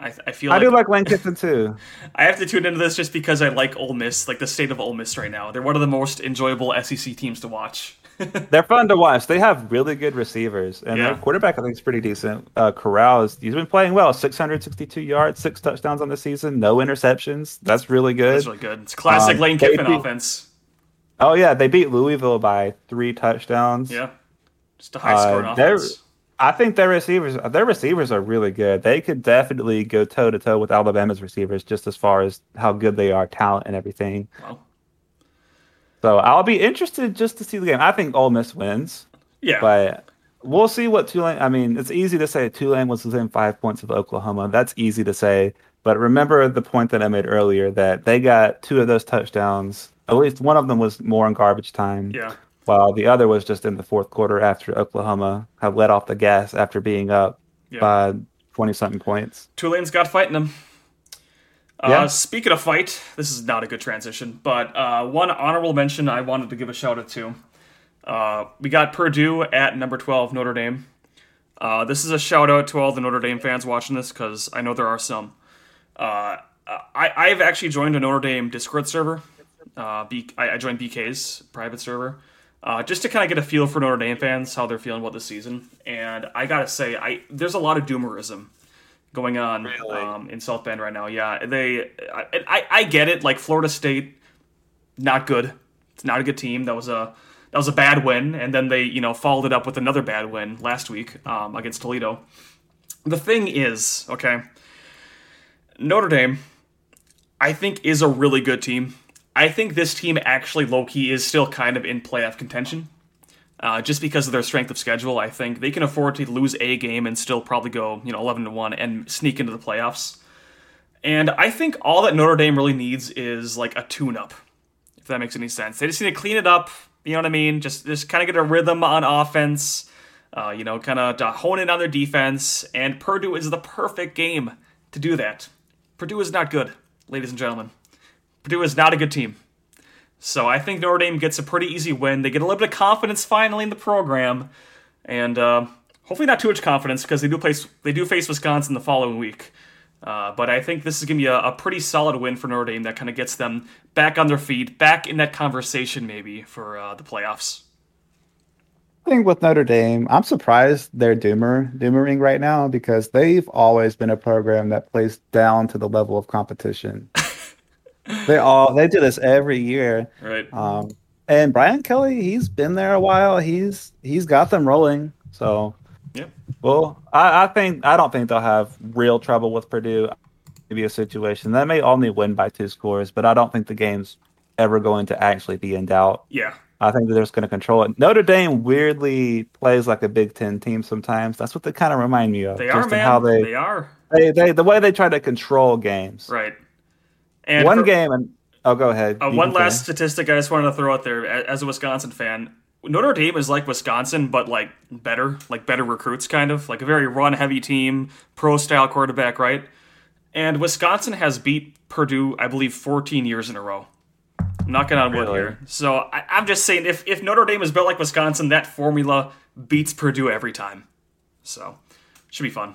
I, I feel I like do like Lane Kiffin too. I have to tune into this just because I like Ole Miss, like the state of Ole Miss right now. They're one of the most enjoyable SEC teams to watch. They're fun to watch. They have really good receivers, and Yeah. their quarterback I think is pretty decent. Uh, Corral is he's been playing well. 662 yards, six touchdowns on the season, no interceptions. That's really good. That's really good. It's classic Um, Lane Kiffin beat- offense. Oh yeah, they beat Louisville by three touchdowns. Yeah. Just a high scoring Uh, offense. I think their receivers, their receivers are really good. They could definitely go toe to toe with Alabama's receivers, just as far as how good they are, talent and everything. Well, So I'll be interested just to see the game. I think Ole Miss wins, yeah. but we'll see what Tulane. I mean, it's easy to say Tulane was within five points of Oklahoma. That's easy to say, but remember the point that I made earlier that they got two of those touchdowns. At least one of them was more in garbage time. yeah. While the other was just in the fourth quarter after Oklahoma had let off the gas after being up Yeah. by 20 something points. Tulane's got fighting them. Uh, Yeah. Speaking of fight, this is not a good transition, but uh, one honorable mention I wanted to give a shout out to. Uh, we got Purdue at number 12, Notre Dame. Uh, this is a shout out to all the Notre Dame fans watching this because I know there are some. Uh, I, I've actually joined a Notre Dame Discord server. Uh, B, I, I joined BK's private server uh, just to kind of get a feel for Notre Dame fans, how they're feeling about this season. And I gotta say, I there's a lot of doomerism going on Really? um, in South Bend right now. Yeah, they, I, I, I get it. Like Florida State, not good. It's not a good team. That was a that was a bad win, and then they you know followed it up with another bad win last week um, against Toledo. The thing is, okay, Notre Dame, I think is a really good team. I think this team actually low key is still kind of in playoff contention. Uh, just because of their strength of schedule, I think they can afford to lose a game and still probably go, you know, eleven to one and sneak into the playoffs. And I think all that Notre Dame really needs is like a tune-up, if that makes any sense. They just need to clean it up. You know what I mean? Just just kind of get a rhythm on offense. Uh, you know, kind of hone in on their defense. And Purdue is the perfect game to do that. Purdue is not good, ladies and gentlemen. Purdue is not a good team. So I think Notre Dame gets a pretty easy win. They get a little bit of confidence finally in the program, and uh, hopefully not too much confidence because they do place they do face Wisconsin the following week. Uh, but I think this is going to be a, a pretty solid win for Notre Dame that kind of gets them back on their feet, back in that conversation maybe for uh, the playoffs. I think with Notre Dame, I'm surprised they're doomer doomering right now because they've always been a program that plays down to the level of competition. They all they do this every year. Right. Um, and Brian Kelly, he's been there a while. He's he's got them rolling. So Yep. Well, I, I think I don't think they'll have real trouble with Purdue. Maybe a situation that may only win by two scores, but I don't think the game's ever going to actually be in doubt. Yeah. I think that they're just going to control it. Notre Dame weirdly plays like a Big Ten team sometimes. That's what they kind of remind me of. They just are, man. How they, they are. they, they, the way they try to control games. Right. And One for- game, and oh, go ahead. Uh, one last finish. statistic I just wanted to throw out there as a Wisconsin fan. Notre Dame is like Wisconsin, but like better, like better recruits, kind of like a very run-heavy team, pro-style quarterback, right? And Wisconsin has beat Purdue, I believe, 14 years in a row. I'm knocking on wood Really? here. So I, I'm just saying, if if Notre Dame is built like Wisconsin, that formula beats Purdue every time. So should be fun.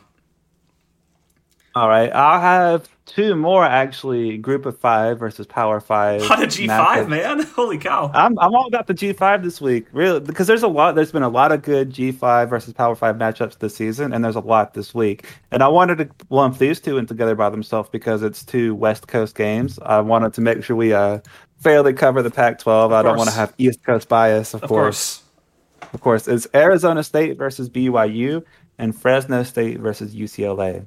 All right, I'll have two more actually. Group of five versus Power Five. On a G5, matchups. man. Holy cow. I'm I'm all about the G5 this week, really, because there's a lot. There's been a lot of good G5 versus Power Five matchups this season, and there's a lot this week. And I wanted to lump these two in together by themselves because it's two West Coast games. I wanted to make sure we uh fairly cover the Pac-12. I don't want to have East Coast bias, of, Of course. course. Of course, it's Arizona State versus BYU and Fresno State versus UCLA.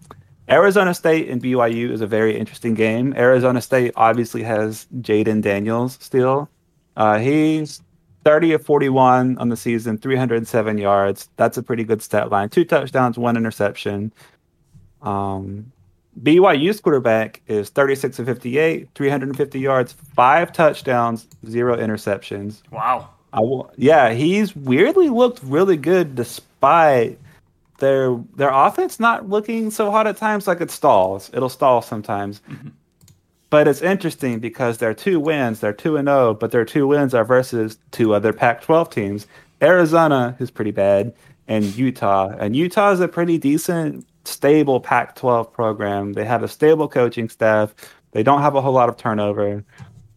Arizona State and BYU is a very interesting game. Arizona State obviously has Jayden Daniels still. Uh, he's 30 of 41 on the season, 307 yards. That's a pretty good stat line. Two touchdowns, one interception. Um, BYU's quarterback is 36 of 58, 350 yards, five touchdowns, zero interceptions. Wow. I will, yeah, he's weirdly looked really good despite their their offense not looking so hot at times. Like it stalls, it'll stall sometimes. Mm-hmm. But it's interesting because their two wins, they're two and zero, but their two wins are versus two other Pac-12 teams. Arizona is pretty bad, and Utah. And Utah is a pretty decent, stable Pac-12 program. They have a stable coaching staff. They don't have a whole lot of turnover.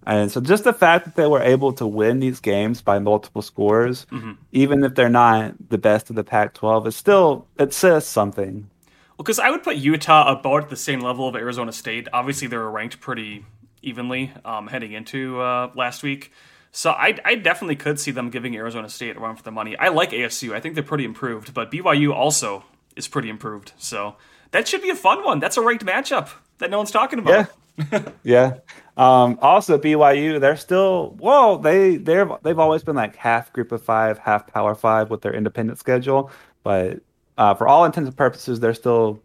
And so just the fact that they were able to win these games by multiple scores, even if they're not the best of the Pac-12, is still it says something. Well, because I would put Utah about the same level of Arizona State. Obviously, they were ranked pretty evenly um, heading into uh, last week. So I, I definitely could see them giving Arizona State a run for the money. I like ASU. I think they're pretty improved, but BYU also is pretty improved. So that should be a fun one. That's a ranked matchup that no one's talking about. Yeah. yeah. Um, also BYU, they're still well, they they're they've always been like half group of five, half power five with their independent schedule. But uh, for all intents and purposes, they're still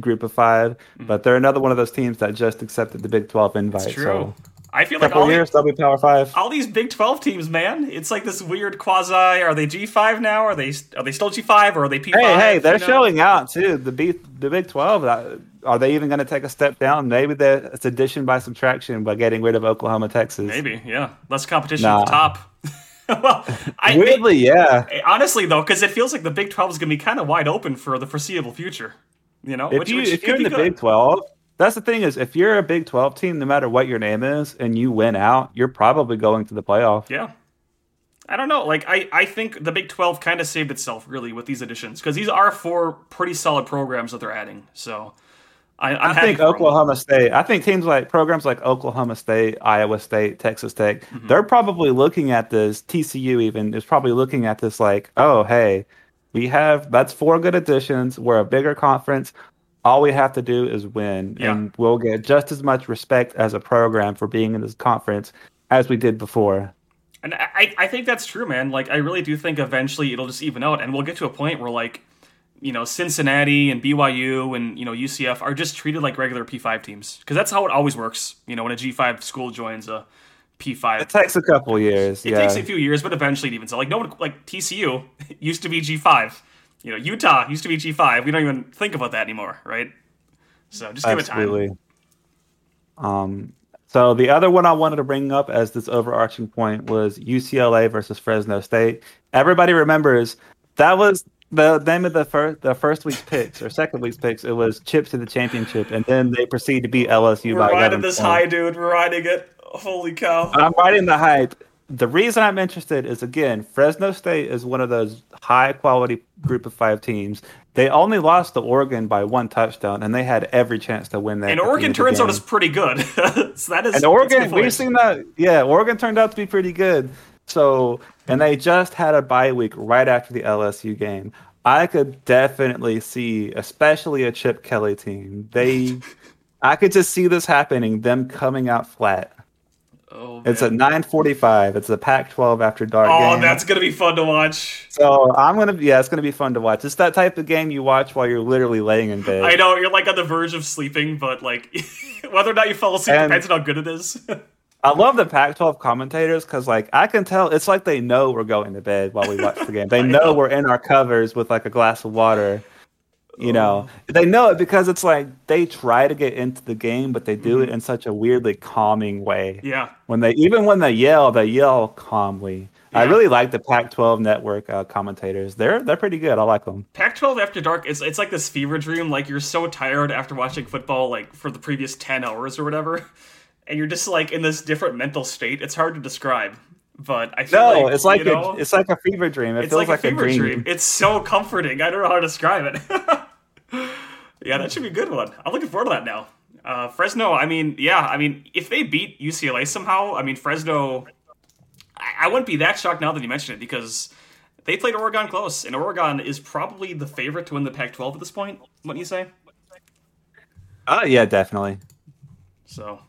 group of 5 But they're another one of those teams that just accepted the Big Twelve invite. Mm-hmm. So I feel like all, years they'll be power five. all these Big Twelve teams, man, it's like this weird quasi. Are they G five now? Are they are they still G five or are they P five? Hey, hey, they're showing out too. The B, the Big Twelve. uh, Are they even going to take a step down? Maybe it's addition by subtraction by getting rid of Oklahoma, Texas. Maybe, yeah, less competition Nah. at the top. well, I Weirdly, yeah. honestly though, because it feels like the Big Twelve is going to be kind of wide open for the foreseeable future. You know, If which, you which if could you're in be the good. Big Twelve, that's the thing is if you're a Big Twelve team, no matter what your name is, and you win out, you're probably going to the playoff. Yeah. I don't know. Like I, I think the Big Twelve kind of saved itself really with these additions because these are four pretty solid programs that they're adding. So I, I'm I think. Oklahoma State. I think teams like programs like Oklahoma State, Iowa State, Texas Tech, Mm-hmm. they're probably looking at this. TCU even is probably looking at this like, oh hey, we have that's four good additions. We're a bigger conference. All we have to do is win, Yeah. and we'll get just as much respect as a program for being in this conference as we did before. And I, I think that's true, man. Like I really do think eventually it'll just even out, and we'll get to a point where like, you know, Cincinnati and BYU and you know UCF are just treated like regular P5 teams because that's how it always works. You know, when a G5 school joins a P5, It takes a couple years. It yeah. takes a few years, but eventually it evens out. Like no one, like TCU used to be G five. You know, Utah used to be G five. We don't even think about that anymore, right? So just give it time. Absolutely. Um, so the other one I wanted to bring up as this overarching point was UCLA versus Fresno State. Everybody remembers that was the name of the first the first week's picks or second week's picks. It was chips to the championship, and then they proceed to beat LSU We're by riding 11 this points. high, dude. We're riding it. Holy cow! I'm riding the hype. The reason I'm interested is again, Fresno State is one of those high quality group of five teams. They only lost to Oregon by one touchdown, and they had every chance to win that. and Oregon turns out is pretty good. so that is And Oregon, we've seen that. Yeah, Oregon turned out to be pretty good. So, and they just had a bye week right after the LSU game. I could definitely see, especially a Chip Kelly team. They, I could just see this happening. Them coming out flat. Oh, It's at 9:45. It's a Pac-12 after dark oh, game. that's gonna be fun to watch. so I'm gonna. Yeah, it's gonna be fun to watch. It's that type of game you watch while you're literally laying in bed. I know you're like on the verge of sleeping, but like whether or not you fall asleep And- depends on how good it is. I love the Pac-12 commentators because, like, I can tell it's like they know we're going to bed while we watch the game. They know, know. we're in our covers with like a glass of water. You know, Oh. they know it because it's like they try to get into the game, but they do it Mm-hmm. in such a weirdly calming way. yeah. When they even when they yell, they yell calmly. I really like the Pac-12 network uh, commentators. They're they're pretty good. I like them. Pac-12 after dark is it's like this fever dream. Like you're so tired after watching football, like for the previous ten hours or whatever, and you're just like in this different mental state. It's hard to describe, but I feel No, like, it's like know, a, it's like a fever dream. It it's feels like, like, a fever dream. It's so comforting. I don't know how to describe it. yeah, that should be a good one. I'm looking forward to that now. Uh, Fresno, I mean, yeah, I mean, if they beat UCLA somehow, I mean, Fresno, I, I wouldn't be that shocked now that you mentioned it because they played Oregon close, and Oregon is probably the favorite to win the Pac-12 at this point. Wouldn't you say? Oh yeah, definitely. So,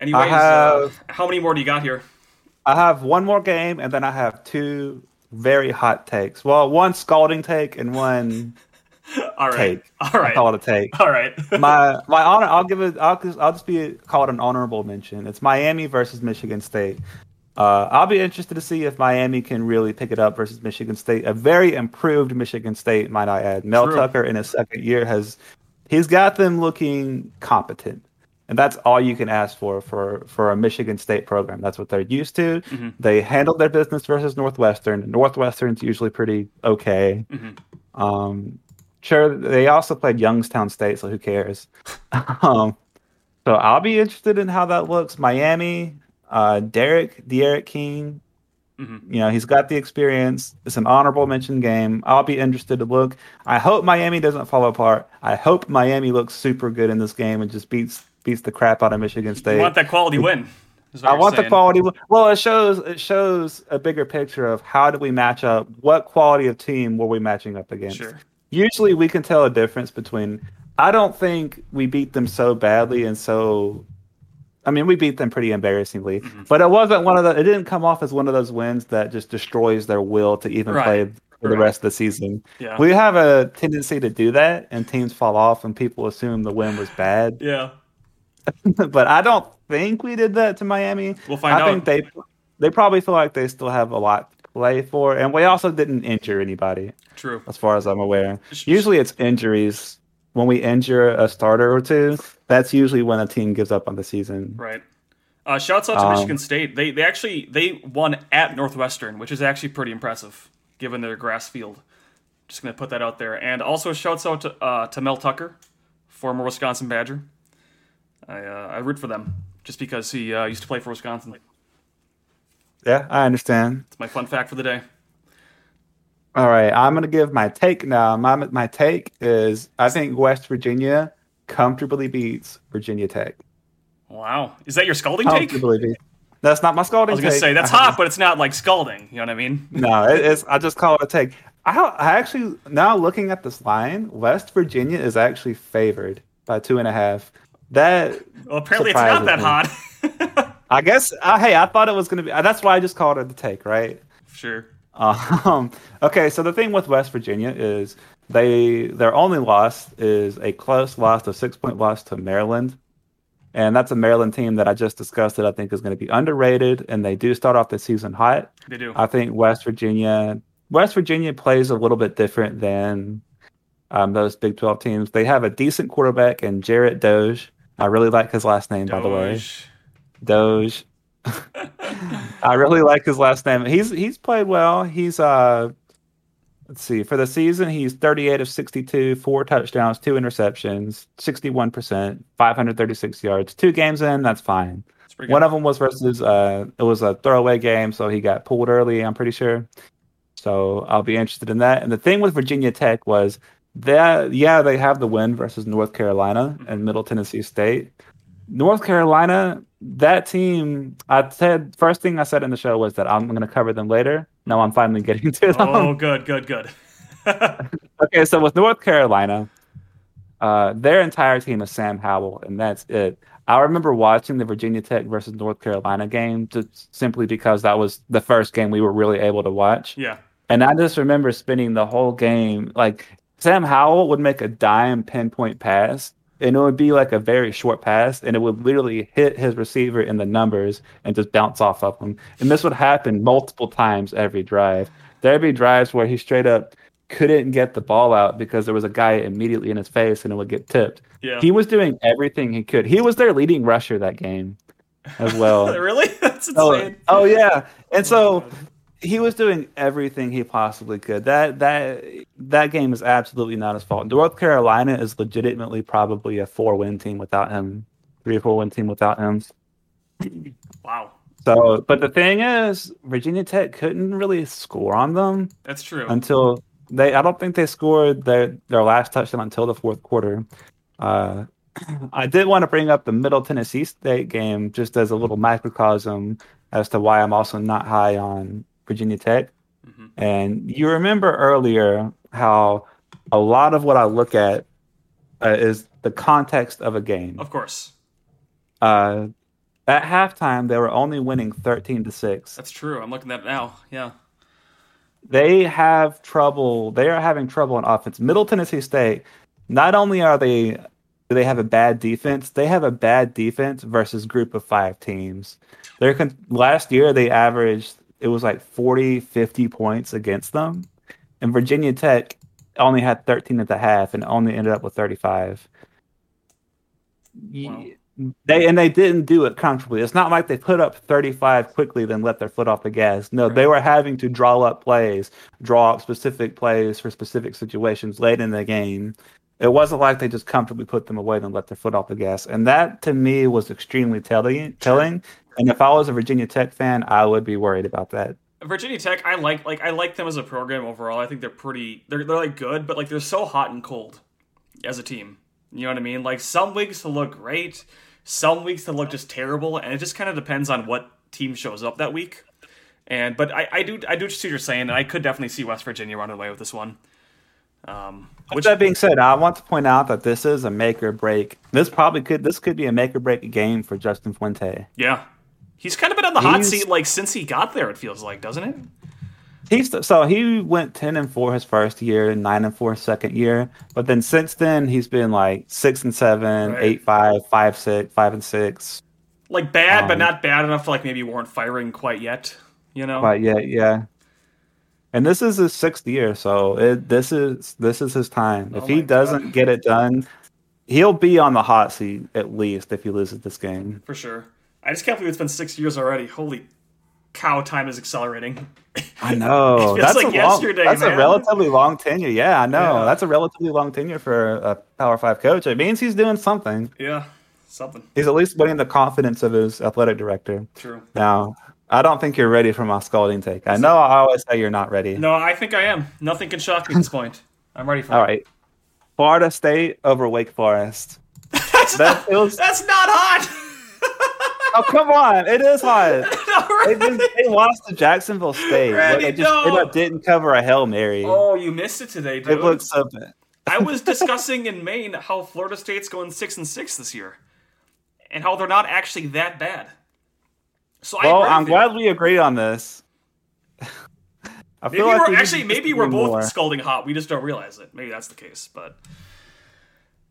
anyways, have- uh, how many more do you got here? I have one more game, and then I have two very hot takes. Well, one scalding take and one All right. take. All right. I call it a take. All right. my my honor. I'll give it. I'll just, I'll just be call it an honorable mention. It's Miami versus Michigan State. Uh, I'll be interested to see if Miami can really pick it up versus Michigan State. A very improved Michigan State, might I add. Mel True. Tucker in his second year has he's got them looking competent, and that's all you can ask for for for a Michigan State program. That's what they're used to. Mhm. They handled their business versus Northwestern. Northwestern's usually pretty okay. Mhm. Um, sure, they also played Youngstown State, so who cares? um, so I'll be interested in how that looks. Miami, uh, Derek, D'Eriq King, Mhm. you know, he's got the experience. It's an honorable mention game. I'll be interested to look. I hope Miami doesn't fall apart. I hope Miami looks super good in this game and just beats beats the crap out of Michigan State. You want that quality win? I want the saying. quality. Well, it shows it shows a bigger picture of how do we match up. What quality of team were we matching up against? Sure. Usually, we can tell a difference between. I don't think we beat them so badly and so. I mean, we beat them pretty embarrassingly, Mm-hmm. but it wasn't one of the. It didn't come off as one of those wins that just destroys their will to even Right. play for the rest of the season. Yeah. We have a tendency to do that, and teams fall off, and people assume the win was bad. Yeah. but I don't think we did that to Miami. We'll find I out. think they they probably feel like they still have a lot to play for, and we also didn't injure anybody, True. as far as I'm aware. Usually, it's injuries. When we injure a starter or two, that's usually when a team gives up on the season. Right. Uh, shouts out to Um, Michigan State. They they actually they won at Northwestern, which is actually pretty impressive given their grass field. Just gonna put that out there. And also shouts out to uh, to Mel Tucker, former Wisconsin Badger. I uh, I root for them just because he uh, used to play for Wisconsin. Yeah, I understand. It's my fun fact for the day. All right, I'm gonna give my take now. My my take is I think West Virginia comfortably beats Virginia Tech. Wow, is that your scalding take? Comfortably beats. That's not my scalding. I was gonna take. say that's hot, but it's not like scalding. You know what I mean? No, it, it's I just call it a take. I I actually now looking at this line, West Virginia is actually favored by two and a half. That Well, apparently it's not that hot. I guess uh, hey, I thought it was gonna be. uh, That's why I just called it the take, right? sure. Um, okay, so the thing with West Virginia is they their only loss is a close loss, a six point loss to Maryland, and that's a Maryland team that I just discussed that I think is going to be underrated, and they do start off the season hot. They do. I think West Virginia West Virginia plays a little bit different than um, those Big Twelve teams. They have a decent quarterback and Jarret Doege. I really like his last name, by the way. Doge. Doge. I really like his last name. He's he's played well. He's uh let's see, for the season he's 38 of 62, four touchdowns, two interceptions, 61%, 536 yards. Two games in, that's fine. One of them was versus uh it was a throwaway game, so he got pulled early, I'm pretty sure. So I'll be interested in that. And the thing with Virginia Tech was that yeah, they have the win versus North Carolina and Middle Tennessee State. North Carolina, that team, I said first thing I said in the show was that I'm going to cover them later. Now I'm finally getting to them. Oh, good, good, good. Okay, so with North Carolina, uh, their entire team is Sam Howell, and that's it. I remember watching the Virginia Tech versus North Carolina game just simply because that was the first game we were really able to watch. yeah. And I just remember spending the whole game like Sam Howell would make a dime pinpoint pass, and it would be like a very short pass, and it would literally hit his receiver in the numbers and just bounce off of him. And this would happen multiple times every drive. There'd be drives where he straight up couldn't get the ball out because there was a guy immediately in his face and it would get tipped. Yeah. He was doing everything he could. He was their leading rusher that game as well. really? That's Oh, insane. oh yeah. And so oh God. He was doing everything he possibly could. That that that game is absolutely not his fault. North Carolina is legitimately probably a four win team without him, three or four win team without him. Wow. So, but the thing is, Virginia Tech couldn't really score on them That's true. until they. I don't think they scored their their last touchdown until the fourth quarter. Uh, I did want to bring up the Middle Tennessee State game just as a little microcosm as to why I'm also not high on Virginia Tech. Mhm. And you remember earlier how a lot of what I look at uh, is the context of a game. Of course. Uh, at halftime, they were only winning 13 to 6. That's true. I'm looking at it now. Yeah. they have trouble. They are having trouble on offense. Middle Tennessee State. Not only are they do they have a bad defense, they have a bad defense versus group of five teams. They're con- last year they averaged it was like 40, 50 points against them, and Virginia Tech only had 13 at the half and only ended up with 35. Wow. They and they didn't do it comfortably. It's not like they put up 35 quickly then let their foot off the gas. No, they were having to draw up plays, draw up specific plays for specific situations late in the game. It wasn't like they just comfortably put them away and let their foot off the gas. And that to me was extremely telling telling. And if I was a Virginia Tech fan, I would be worried about that. Virginia Tech, I like like I like them as a program overall. I think they're pretty they're they're like good, but like they're so hot and cold as a team. You know what I mean? Like some weeks to look great, some weeks to look just terrible, and it just kind of depends on what team shows up that week. And but I, I do I do see what you're saying, and I could definitely see West Virginia running away with this one. Um, With that being said, I want to point out that this is a make or break. This probably could this could be a make or break game for Justin Fuente. yeah, he's kind of been on the hot seat like since he got there. It feels like, doesn't it? He's so he went ten and four his first year, nine and four his second year, but then since then he's been like six and seven, Right. eight five, five six, five and six. Like bad, but Um, not bad enough like maybe weren't firing quite yet. You know? quite yet, yeah. And this is his sixth year, so it, this is this is his time. If Oh he doesn't get it done, he'll be on the hot seat at least if he loses this game. For sure. I just can't believe it's been six years already. Holy cow, time is accelerating. I know. that's like a long, That's man. a relatively long tenure. Yeah, I know. Yeah. That's a relatively long tenure for a Power Five coach. It means he's doing something. Yeah, something. He's at least winning the confidence of his athletic director. True. Now, I don't think you're ready for my scalding take. I know I always say you're not ready. No, I think I am. Nothing can shock me at this point. I'm ready for All it. All right. Florida State over Wake Forest. That's, That not, feels- that's not hot. Oh, come on. It is hot. They, just, they lost to Jacksonville State. Randy, they just no. up didn't cover a Hail Mary. Oh, you missed it today, dude. it looks so bad. I was discussing in Maine how Florida State's going six and six this year, and how they're not actually that bad. So I Well, with you. glad we agree on this. I Maybe feel like we're we actually maybe we're both more. scalding hot. We just don't realize it. Maybe that's the case. But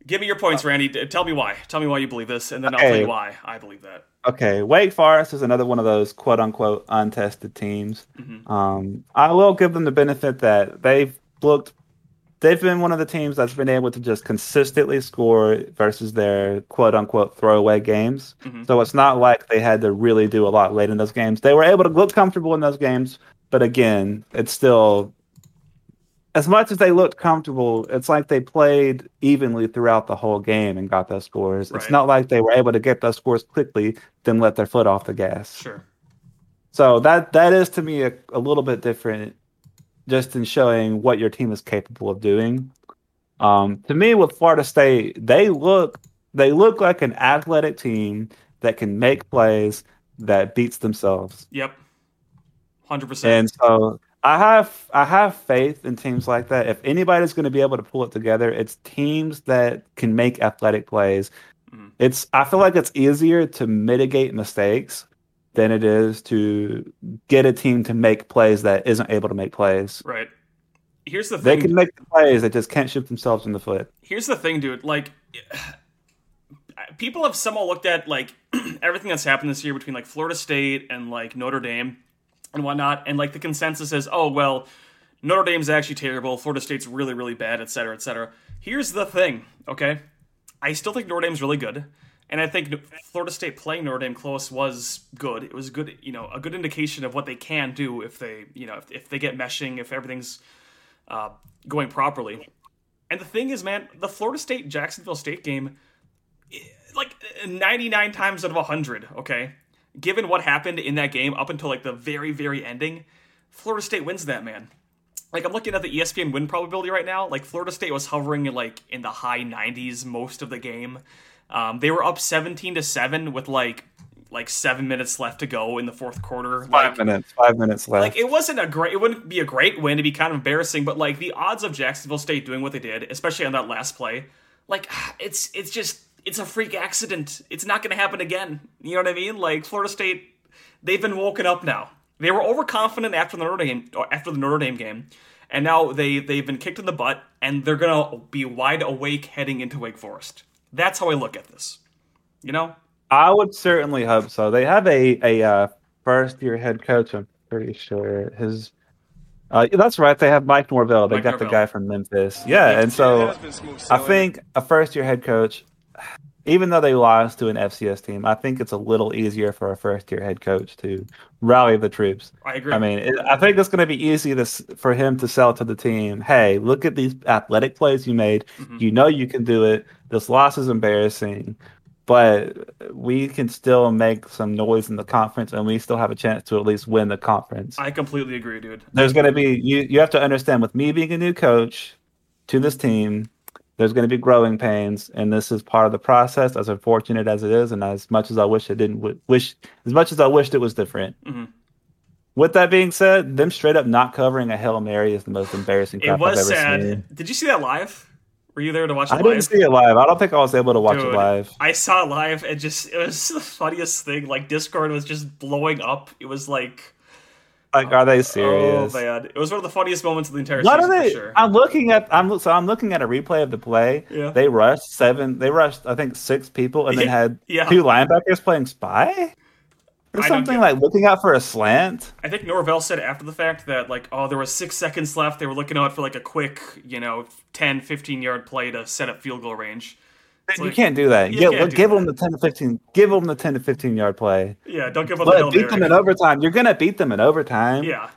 give me your points, uh, Randy. Tell me why. Tell me why you believe this, and then I'll tell you why I believe that. Okay, Wake Forest is another one of those quote unquote untested teams. Mhm. Um, I will give them the benefit that they've looked, they've been one of the teams that's been able to just consistently score versus their quote unquote throwaway games. Mhm. So it's not like they had to really do a lot late in those games. They were able to look comfortable in those games, but again, it's still. As much as they looked comfortable, it's like they played evenly throughout the whole game and got those scores. It's not like they were able to get those scores quickly, then let their foot off the gas. Sure. So that that is to me a, a little bit different, just in showing what your team is capable of doing. Um, to me, with Florida State, they look they look like an athletic team that can make plays that beats themselves, Yep. Hundred percent. and so I have I have faith in teams like that. If anybody's going to be able to pull it together, it's teams that can make athletic plays. Mhm. It's I feel like it's easier to mitigate mistakes than it is to get a team to make plays that isn't able to make plays. Right. Here's the They can make the plays, they just can't shoot themselves in the foot. here's the thing, dude. Like, people have somehow looked at like everything that's happened this year between like Florida State and like Notre Dame and whatnot, and like the consensus is, oh well, Notre Dame's actually terrible, Florida State's really really bad, et cetera, et cetera. Here's the thing, okay? I still think Notre Dame's really good. And I think Florida State playing Notre Dame close was good. It was good, you know, a good indication of what they can do if they, you know, if, if they get meshing, if everything's uh, going properly. And the thing is, man, the Florida State Jacksonville State game, eh, like 99 times out of 100, okay? Given what happened in that game up until like the very, very ending, Florida State wins that, man. Like I'm looking at the ESPN win probability right now. Like Florida State was hovering like in the high 90s most of the game. Um, they were up 17 to seven with like like seven minutes left to go in the fourth quarter. Five like, minutes, five minutes left. like it wasn't a great it wouldn't be a great win it'd be kind of embarrassing but like the odds of jacksonville state doing what they did especially on that last play like it's it's just it's a freak accident it's not going to happen again you know what i mean like florida state they've been woken up now They were overconfident after the Notre Dame after the Notre Dame game, and now they they've been kicked in the butt, and they're gonna be wide awake heading into Wake Forest. That's how I look at this. You know, I would certainly hope so. They have a a uh, first year head coach. I'm pretty sure his. Uh, that's right. They have Mike Norvell. They Mike got the guy from Memphis. Yeah, and so I think a first year head coach, even though they lost to an FCS team, I think it's a little easier for a first year head coach to rally the troops. I agree. I mean, it, I think it's going to be easy to, for him to sell to the team. Hey, look at these athletic plays you made. Mhm. You know you can do it. This loss is embarrassing, but we can still make some noise in the conference, and we still have a chance to at least win the conference. I completely agree, dude. There's going to be you. You have to understand with me being a new coach to this team. There's going to be growing pains, and this is part of the process. As unfortunate as it is, and as much as I wish it didn't, w- wish as much as I wished it was different. Mhm. With that being said, them straight up not covering a hail mary is the most embarrassing It was I've ever sad. seen. Did you see that live? Were you there to watch it I live? didn't see it live. I don't think I was able to watch Dude, it live. I saw it live and just it was the funniest thing. Like Discord was just blowing up. It was like Like, are they oh, serious? oh man, it was one of the funniest moments of the entire What season are they? for sure. I'm looking at. I'm so I'm looking at a replay of the play. Yeah. They rushed seven. They rushed I think six people, and then had Yeah. two linebackers playing spy or something like looking out for a slant. I think Norvell said after the fact that like oh there was six seconds left. They were looking out for like a quick you know 10, 15 yard play to set up field goal range. You like, can't do that. you Give, give that. them the ten to fifteen. Give them the ten to fifteen yard play. Yeah, don't give up the But beat them in overtime. You're gonna beat them in overtime. Yeah.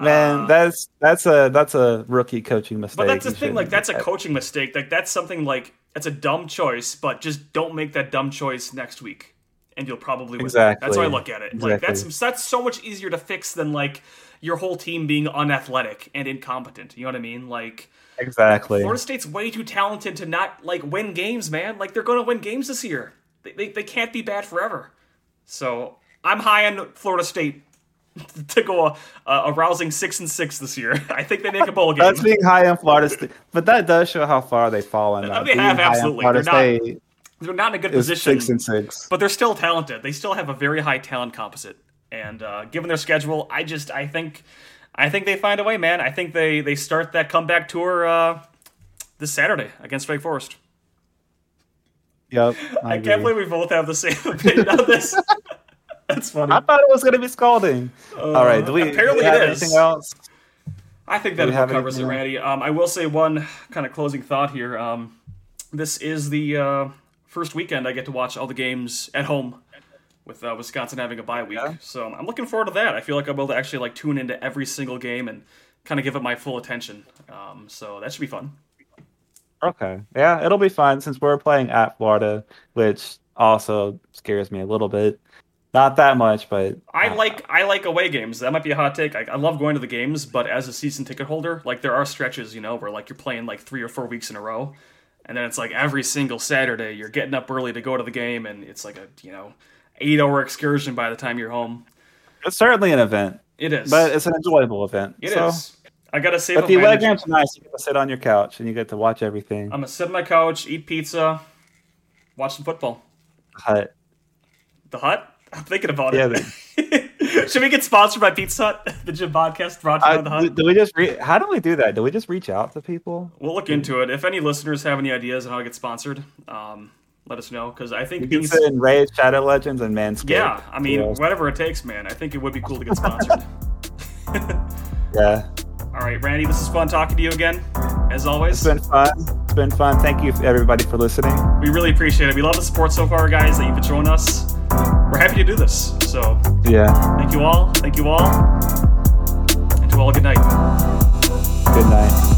Man, Uh, that's that's a that's a rookie coaching mistake. But that's the thing, like that's a coaching mistake. Like that's something like that's a dumb choice, but just don't make that dumb choice next week, and you'll probably win. Exactly. That's how I look at it. Like that's that's so much easier to fix than like your whole team being unathletic and incompetent. You know what I mean? Like exactly. Florida State's way too talented to not like win games, man. Like they're going to win games this year. They, they they can't be bad forever. So I'm high on Florida State to go a, a rousing six and six this year. I think they make a bowl game. That's being high on Florida State, but that does show how far they've fallen. Uh, Uh, they have, absolutely. They're not- State They're not in a good position. six and six. but they're still talented. They still have a very high talent composite. And uh, given their schedule, I just I think I think they find a way, man. I think they they start that comeback tour uh, this Saturday against Wake Forest. Yep, I, I, can't believe we both have the same opinion on this. That's funny. I thought it was going to be scalding. All right, do we, do apparently we have it is. anything else? I think that covers it. Randy. Um, I will say one kind of closing thought here. Um, this is the uh, first weekend I get to watch all the games at home with uh, Wisconsin having a bye week. Yeah. So I'm looking forward to that. I feel like I'll be able to actually like tune into every single game and kind of give it my full attention. Um, so that should be fun. Okay, yeah, it'll be fun since we're playing at Florida, which also scares me a little bit. Not that much, but I like I like away games. That might be a hot take. I, I love going to the games, but as a season ticket holder, like there are stretches, you know, where like you're playing like three or four weeks in a row, and then it's like every single Saturday you're getting up early to go to the game, and it's like a you know eight hour excursion by the time you're home. it's certainly an event, It is, but it's an enjoyable event. It so, is. I gotta save But the my away energy. games are nice. You get to sit on your couch and you get to watch everything. I'm gonna sit on my couch, eat pizza, watch some football. Hut. The Hut. I'm thinking about Yeah, it. Should we get sponsored by Pizza Hut? The Gym Podcast brought to you by the Hut. do, do we just re- how do we do that? Do we just reach out to people? We'll look into it. If any listeners have any ideas on how to get sponsored, um, let us know because I think You can these. in Raid, Shadow Legends, and Manscaped. Yeah, I mean, Yeah. whatever it takes, man. I think it would be cool to get sponsored. yeah. All right, Randy, this is fun talking to you again, as always. It's been fun. It's been fun. Thank you everybody for listening. We really appreciate it. We love the support so far, guys, that you've been showing us. We're happy to do this. So, Yeah. thank you all. Thank you all. And to all, good night. Good night.